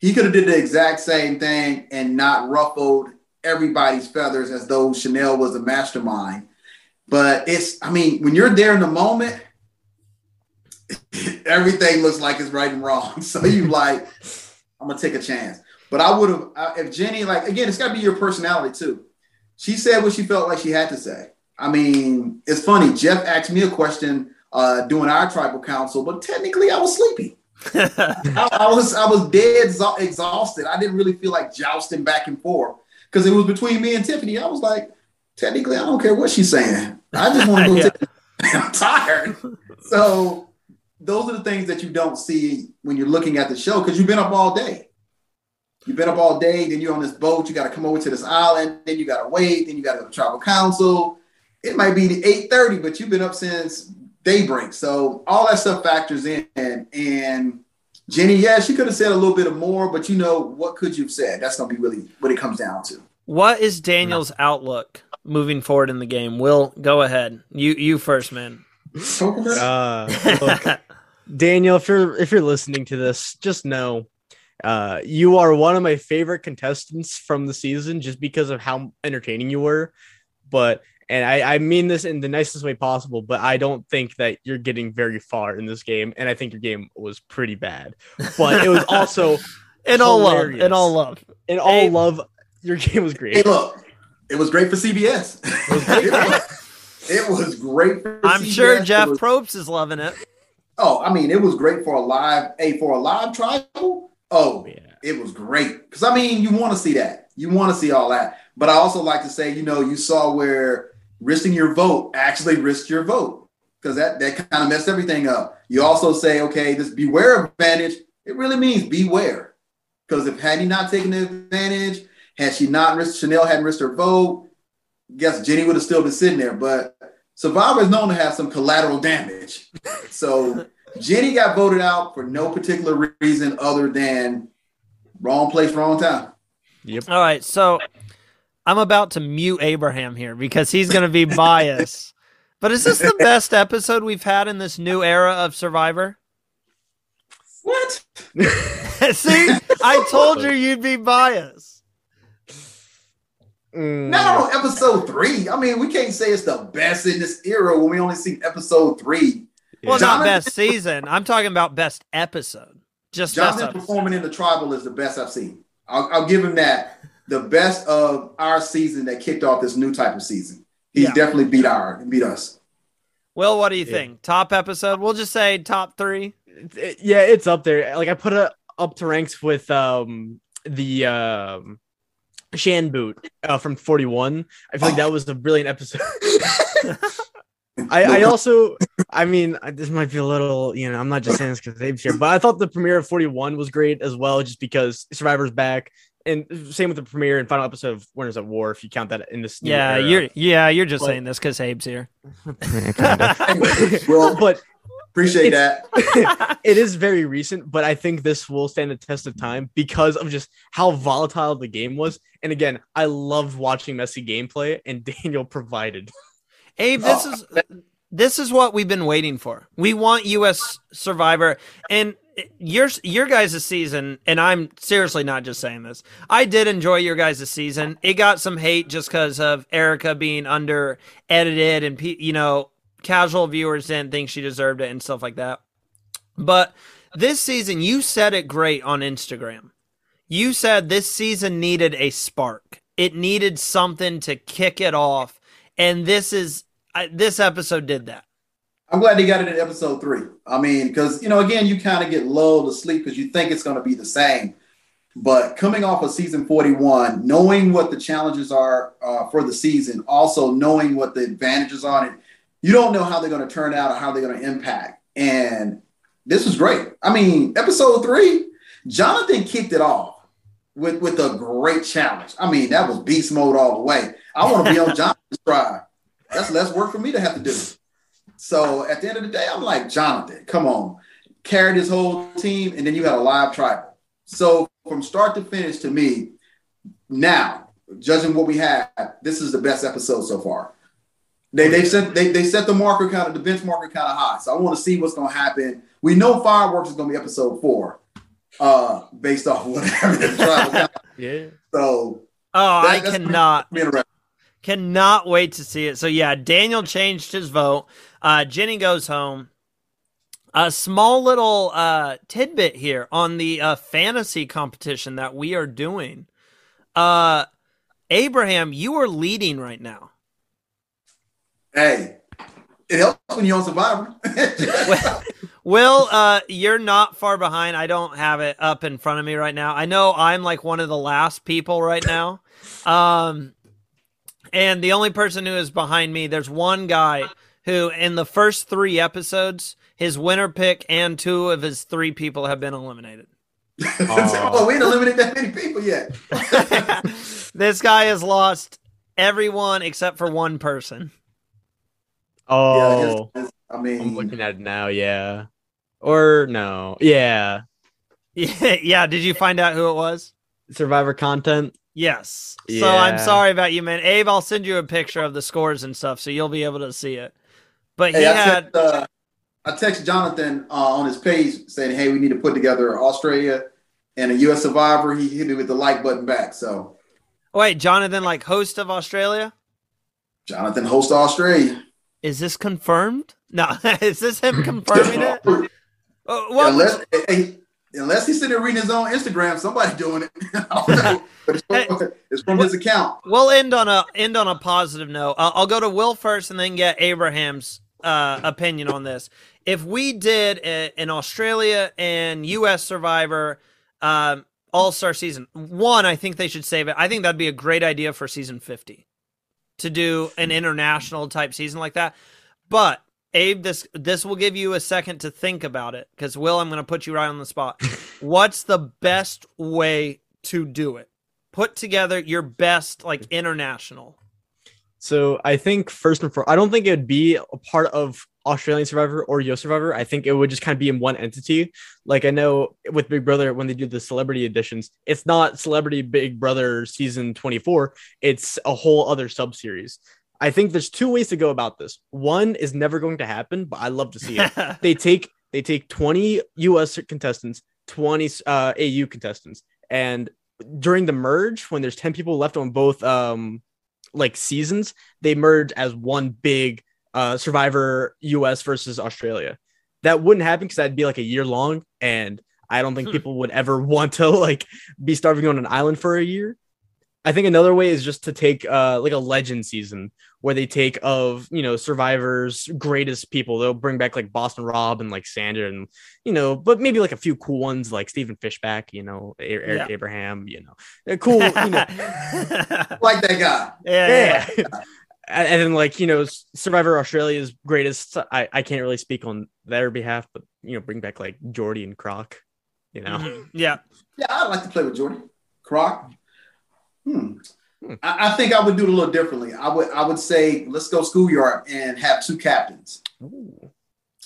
He could have did the exact same thing and not ruffled everybody's feathers as though Chanel was the mastermind. But it's, I mean, when you're there in the moment, everything looks like it's right and wrong. So you like, I'm gonna take a chance. But I would have, if Jenny, like, again, it's got to be your personality too. She said what she felt like she had to say. I mean, it's funny. Jeff asked me a question uh, doing our tribal council, but technically I was sleepy. I, I was I was dead exha- exhausted. I didn't really feel like jousting back and forth because it was between me and Tiffany. I was like, technically, I don't care what she's saying. I just want to go. Yeah. take- I'm tired. So those are the things that you don't see when you're looking at the show because you've been up all day. You've been up all day, then you're on this boat. You got to come over to this island. Then you got to wait. Then you got to go to tribal council. It might be eight thirty, but you've been up since daybreak. So all that stuff factors in. And Jenny, yeah, she could have said a little bit of more, but you know what could you have said? That's gonna be really what it comes down to. what is Daniel's outlook moving forward in the game? Will, go ahead. You you first, man. Coconut? Uh, look, Daniel, if you're if you're listening to this, just know uh, you are one of my favorite contestants from the season, just because of how entertaining you were. But and I, I mean this in the nicest way possible, but I don't think that you're getting very far in this game, and I think your game was pretty bad. But it was also in all love. In all love. in all Hey. love. Your game was great. Hey, look, it was great for CBS. it, was, it was great for I'm CBS. sure Jeff was- Probst is loving it. oh, I mean, it was great for a live. Hey, for a live tribal. Oh, oh, Yeah. it was great because I mean, you want to see that. You want to see all that. But I also like to say, you know, you saw where risking your vote actually risked your vote because that that kind of messed everything up. You also say, okay, this beware of advantage. It really means beware because if had he not taken the advantage, had she not risked Chanel hadn't risked her vote, guess Jenny would have still been sitting there. But Survivor is known to have some collateral damage. So Jenny got voted out for no particular reason other than wrong place, wrong time. Yep. All right, so I'm about to mute Abraham here because he's going to be biased. But is this the best episode we've had in this new era of Survivor? What? See, I told you you'd be biased. Mm. Not on episode three. I mean, we can't say it's the best in this era when we only see episode three. Well, Yeah. not best season. I'm talking about best episode. Just best Jonathan episode. performing in the tribal is the best I've seen. I'll, I'll give him that. The best of our season that kicked off this new type of season. He's Yeah. definitely beat our and beat us. Will, what do you Yeah. think? Top episode? We'll just say top three. it- yeah, it's up there. Like I put it up to ranks with um the um Shan boot uh, from 41. I feel like that was a brilliant episode. I, I also I mean, I- this might be a little, you know, I'm not just saying this because Abe's here, but I thought the premiere of 41 was great as well, just because Survivor's back. And same with the premiere and final episode of Winners at War, if you count that in this. new Yeah, era. you're yeah, you're just But- saying this because Abe's here. Well, but appreciate that. it is very recent, but I think this will stand the test of time because of just how volatile the game was. And again, I loved watching messy gameplay, and Daniel provided. Abe, this Oh. is this is what we've been waiting for. We want U.S. Survivor, and your your guys' season. And I'm seriously not just saying this. I did enjoy your guys' season. It got some hate just because of Erika being under edited, and you know, casual viewers didn't think she deserved it and stuff like that. But this season, you said it great on Instagram. You said this season needed a spark. It needed something to kick it off, and this is this episode did that. I'm glad they got it in episode three. I mean, because you know, again, you kind of get lulled to sleep because you think it's going to be the same. But coming off of season 41, knowing what the challenges are uh, for the season, also knowing what the advantages are, it, you don't know how they're going to turn out or how they're going to impact. And this was great. I mean, episode three, Jonathan kicked it off with with a great challenge. I mean, that was beast mode all the way. I want to be on Jonathan's tribe. That's less work for me to have to do. So at the end of the day, I'm like, Jonathan, come on. Carried his whole team, and then you had a live tribal. So from start to finish, to me, now, judging what we have, this is the best episode so far. They they set they, they set the marker kind of the benchmarker kind of high. So I want to see what's gonna happen. We know fireworks is gonna be episode four, uh, based off whatever the tribal. Yeah. So Oh, That- I cannot cannot wait to see it. So yeah, Daniel changed his vote. Uh, Jenny goes home. A small little uh, tidbit here on the uh, fantasy competition that we are doing. Uh, Abraham, you are leading right now. Hey, it helps when you're on Survivor. Well, Will, uh, you're not far behind. I don't have it up in front of me right now. I know I'm like one of the last people right now. Um, and the only person who is behind me, there's one guy who, in the first three episodes, his winner pick and two of his three people have been eliminated. oh, we ain't eliminated that many people yet. this guy has lost everyone except for one person. Oh, Yeah, it's- it's- I I'm looking at it now. Yeah. Or no. Yeah. Yeah, yeah. Did you find out who it was? Survivor content. Yes. So I'm sorry about you, man. Abe, I'll send you a picture of the scores and stuff, so you'll be able to see it. But he hey, I had text, uh, I text Jonathan uh, on his page saying, "Hey, we need to put together Australia and a U.S. Survivor." He hit me with the like button back. So wait, Jonathan, like host of Australia. Jonathan hosts Australia. Is this confirmed? No, is this him confirming it? Uh, what unless, hey, unless he's sitting there reading his own Instagram, somebody doing it. Know. But it's from, it's from his account. We'll end on a end on a positive note. I'll, I'll go to Will first, and then get Abraham's uh, opinion on this. If we did a, an Australia and U.S. Survivor um, All Star season one, I think they should save it. I think that'd be a great idea for season fifty to do an international type season like that. But Abe, this this will give you a second to think about it because Will, I'm going to put you right on the spot. What's the best way to do it? Put together your best like international. So I think first and foremost, I don't think it would be a part of Australian Survivor or Yo Survivor. I think it would just kind of be in one entity. Like I know with Big Brother when they do the celebrity editions, it's not Celebrity Big Brother season 24. It's a whole other sub series. I think there's two ways to go about this. One is never going to happen, but I love to see it. they take they take 20 US contestants, 20 uh, AU contestants, and during the merge, when there's 10 people left on both um like seasons, they merge as one big uh Survivor US versus Australia. That wouldn't happen because that'd be like a year long, and I don't think Hmm. people would ever want to like be starving on an island for a year. I think another way is just to take uh like a legend season where they take of you know survivors greatest people they'll bring back like boston rob and like sandra and you know but maybe like a few cool ones like stephen fishbach you know eric Yeah. abraham you know They're cool you know Like that guy. yeah, yeah. yeah and, and then like you know, Survivor Australia's greatest. I I can't really speak on their behalf, but you know, bring back like Jordy and Croc. You know, Mhm. Yeah. Yeah, I'd like to play with Jordy. Croc. Hmm. Hmm. I, I think I would do it a little differently. I would I would say let's go schoolyard and have two captains. Ooh.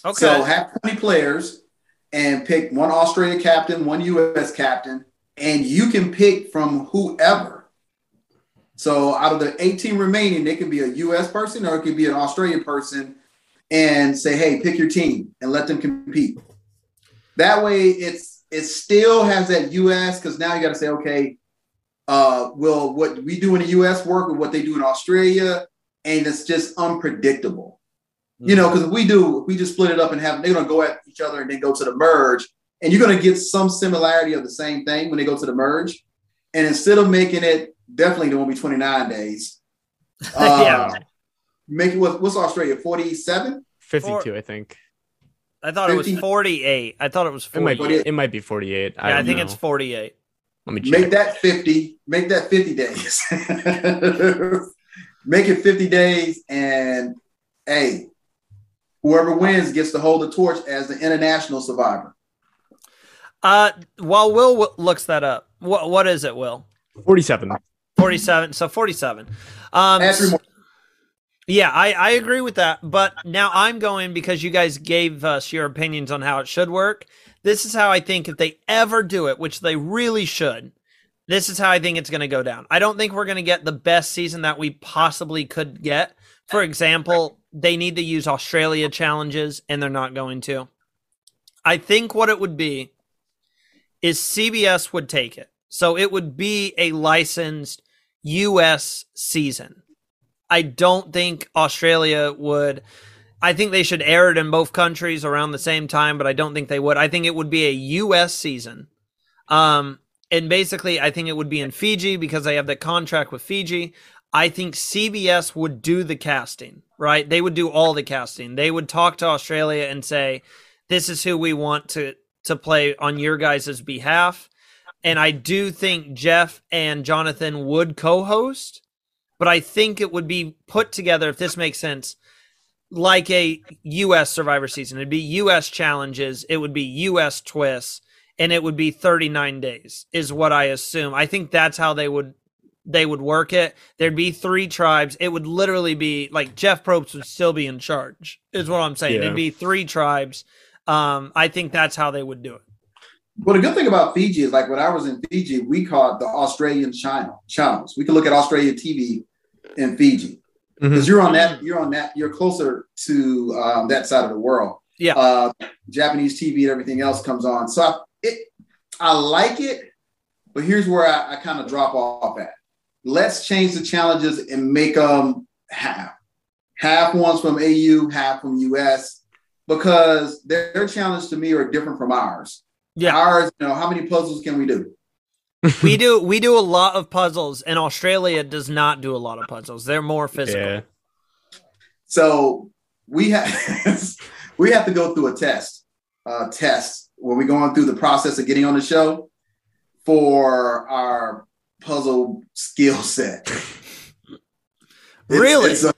Okay. So have 20 players and pick one Australia captain, one US captain, and you can pick from whoever. So out of the 18 remaining, they could be a US person or it could be an Australian person and say, hey, pick your team and let them compete. That way it's it still has that US because now you got to say, okay, uh, will what we do in the US work with what they do in Australia? And it's just unpredictable. You know, because if we do, if we just split it up and have they're gonna go at each other and then go to the merge, and you're gonna get some similarity of the same thing when they go to the merge. And instead of making it definitely there won't be 29 days. Uh, Yeah. Make it what, what's Australia? 47? 52, I think. I thought it was 48. I thought it was It might 48. be. It might be 48. Yeah, I, don't think know. it's 48. Let me check. Make that 50. Make that 50 days. make it 50 days, and hey, whoever wins gets to hold the torch as the international survivor. Uh, while Will w- looks that up, what what is it, Will? 47. 47. So 47. Um, Add three more. Yeah, I, I agree with that. But now I'm going because you guys gave us your opinions on how it should work. This is how I think if they ever do it, which they really should, this is how I think it's going to go down. I don't think we're going to get the best season that we possibly could get. For example, they need to use Australia challenges, and they're not going to. I think what it would be is CBS would take it. So it would be a licensed US season. I don't think Australia would. I think they should air it in both countries around the same time, but I don't think they would. I think it would be a US season. Um, and basically, I think it would be in Fiji because they have that contract with Fiji. I think CBS would do the casting, right? They would do all the casting. They would talk to Australia and say, "This is who we want to to play on your guys' behalf." And I do think Jeff and Jonathan would co-host, but I think it would be put together if this makes sense like a US Survivor season. It'd be US challenges, it would be US twists, and it would be 39 days is what I assume. I think that's how they would they would work it. There'd be three tribes. It would literally be like Jeff Probst would still be in charge. Is what I'm saying. Yeah. It'd be three tribes. Um, I think that's how they would do it. Well, the good thing about Fiji is like when I was in Fiji, we caught the Australian channel channels. We could look at Australian TV in Fiji Because you're on that. You're on that. You're closer to um, that side of the world. Yeah. Uh, Japanese TV and everything else comes on. So I, it, I like it, but here's where I, I kind of drop off at. Let's change the challenges and make them half. Half ones from AU, half from US, because their, their challenges to me are different from ours. Yeah. Ours, you know, how many puzzles can we do? We do we do a lot of puzzles, and Australia does not do a lot of puzzles. They're more physical. Yeah. So we have we have to go through a test, uh, test when we're going through the process of getting on the show for our puzzle skill set. Really? It's a,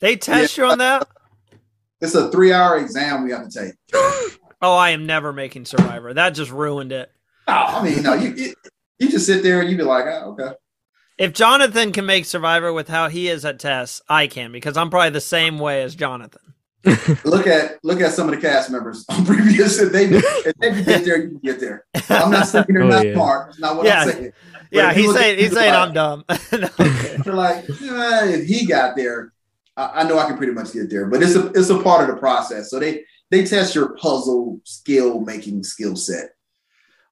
They test you on that? it's a three hour exam we have to take. Oh, I am never making Survivor. That just ruined it. Oh, I mean, no, you, you you just sit there and you be like, oh, okay. If Jonathan can make Survivor with how he is at tests, I can because I'm probably the same way as Jonathan. Look at look at some of the cast members on previous. If they if they can get there, you can get there. I'm not saying they're Oh, not yeah. smart. That's not what Yeah. I'm saying. Yeah, he's saying he's saying I'm dumb. No, okay. They're like, "Eh, if he got there, I, I know I can pretty much get there. But it's a it's a part of the process. So they they test your puzzle skill making skill set.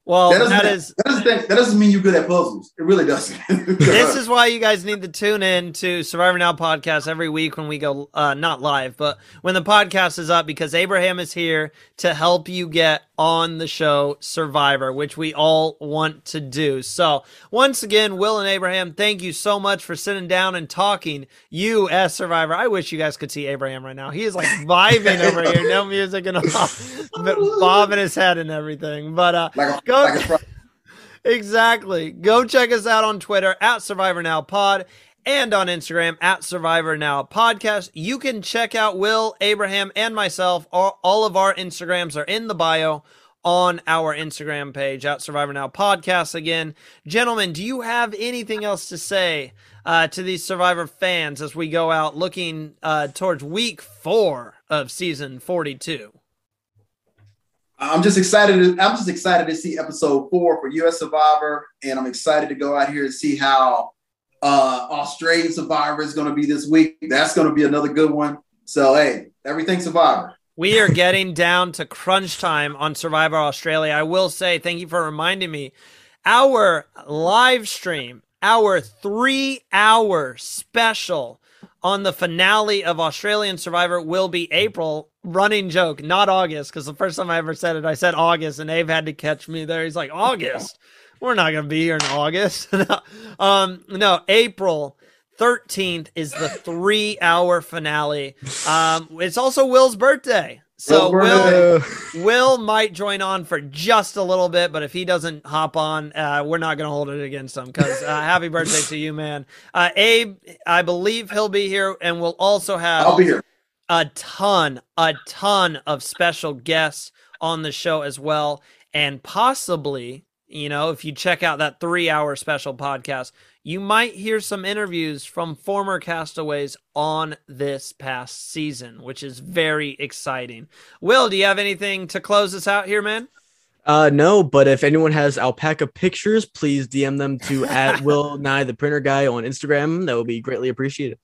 Well, that doesn't that is that doesn't that doesn't mean you're good at puzzles. It really doesn't. this is why you guys need to tune in to Survivor Now podcast every week when we go uh, not live, but when the podcast is up because Abraham is here to help you get on the show Survivor, which we all want to do. So once again, Will and Abraham, thank you so much for sitting down and talking. You as Survivor, I wish you guys could see Abraham right now. He is like vibing over here, no music and all, bobbing his head and everything. But uh, like Go- like Exactly. Go check us out on Twitter at Survivor Now Pod. and on Instagram at Survivor Now Podcast. You can check out Will, Abraham, and myself. All, all of our Instagrams are in the bio on our Instagram page at Survivor Now Podcast. Again, gentlemen, do you have anything else to say uh, to these Survivor fans as we go out looking uh, towards week four of season 42? I'm just excited. I'm just excited to see episode four for U.S. Survivor, and I'm excited to go out here and see how uh, Australian Survivor is going to be this week. That's going to be another good one. So hey, everything Survivor. We are getting down to crunch time on Survivor Australia. I will say thank you for reminding me. Our live stream, our three hour special on the finale of Australian Survivor will be April. Running joke, not August, because the first time I ever said it, I said August, and Abe had to catch me there. He's like, August? We're not going to be here in August. um, no, April 13th is the three hour finale. Um, it's also Will's birthday. So Will Will might join on for just a little bit, but if he doesn't hop on, uh, we're not going to hold it against him. Because uh, happy birthday to you, man. Uh, Abe, I believe he'll be here, and we'll also have I'll be here. A ton, a ton of special guests on the show as well, and possibly, you know, if you check out that three-hour special podcast, you might hear some interviews from former castaways on this past season, which is very exciting. Will, do you have anything to close us out here, man? Uh, no, but if anyone has alpaca pictures, please DM them to at Will Nye the Printer Guy on Instagram. That would be greatly appreciated.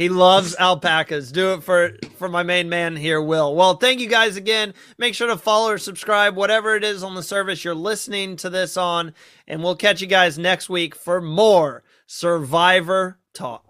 He loves alpacas. Do it for for my main man here, Will. Well, thank you guys again. Make sure to follow or subscribe, whatever it is on the service you're listening to this on, and we'll catch you guys next week for more Survivor Talk.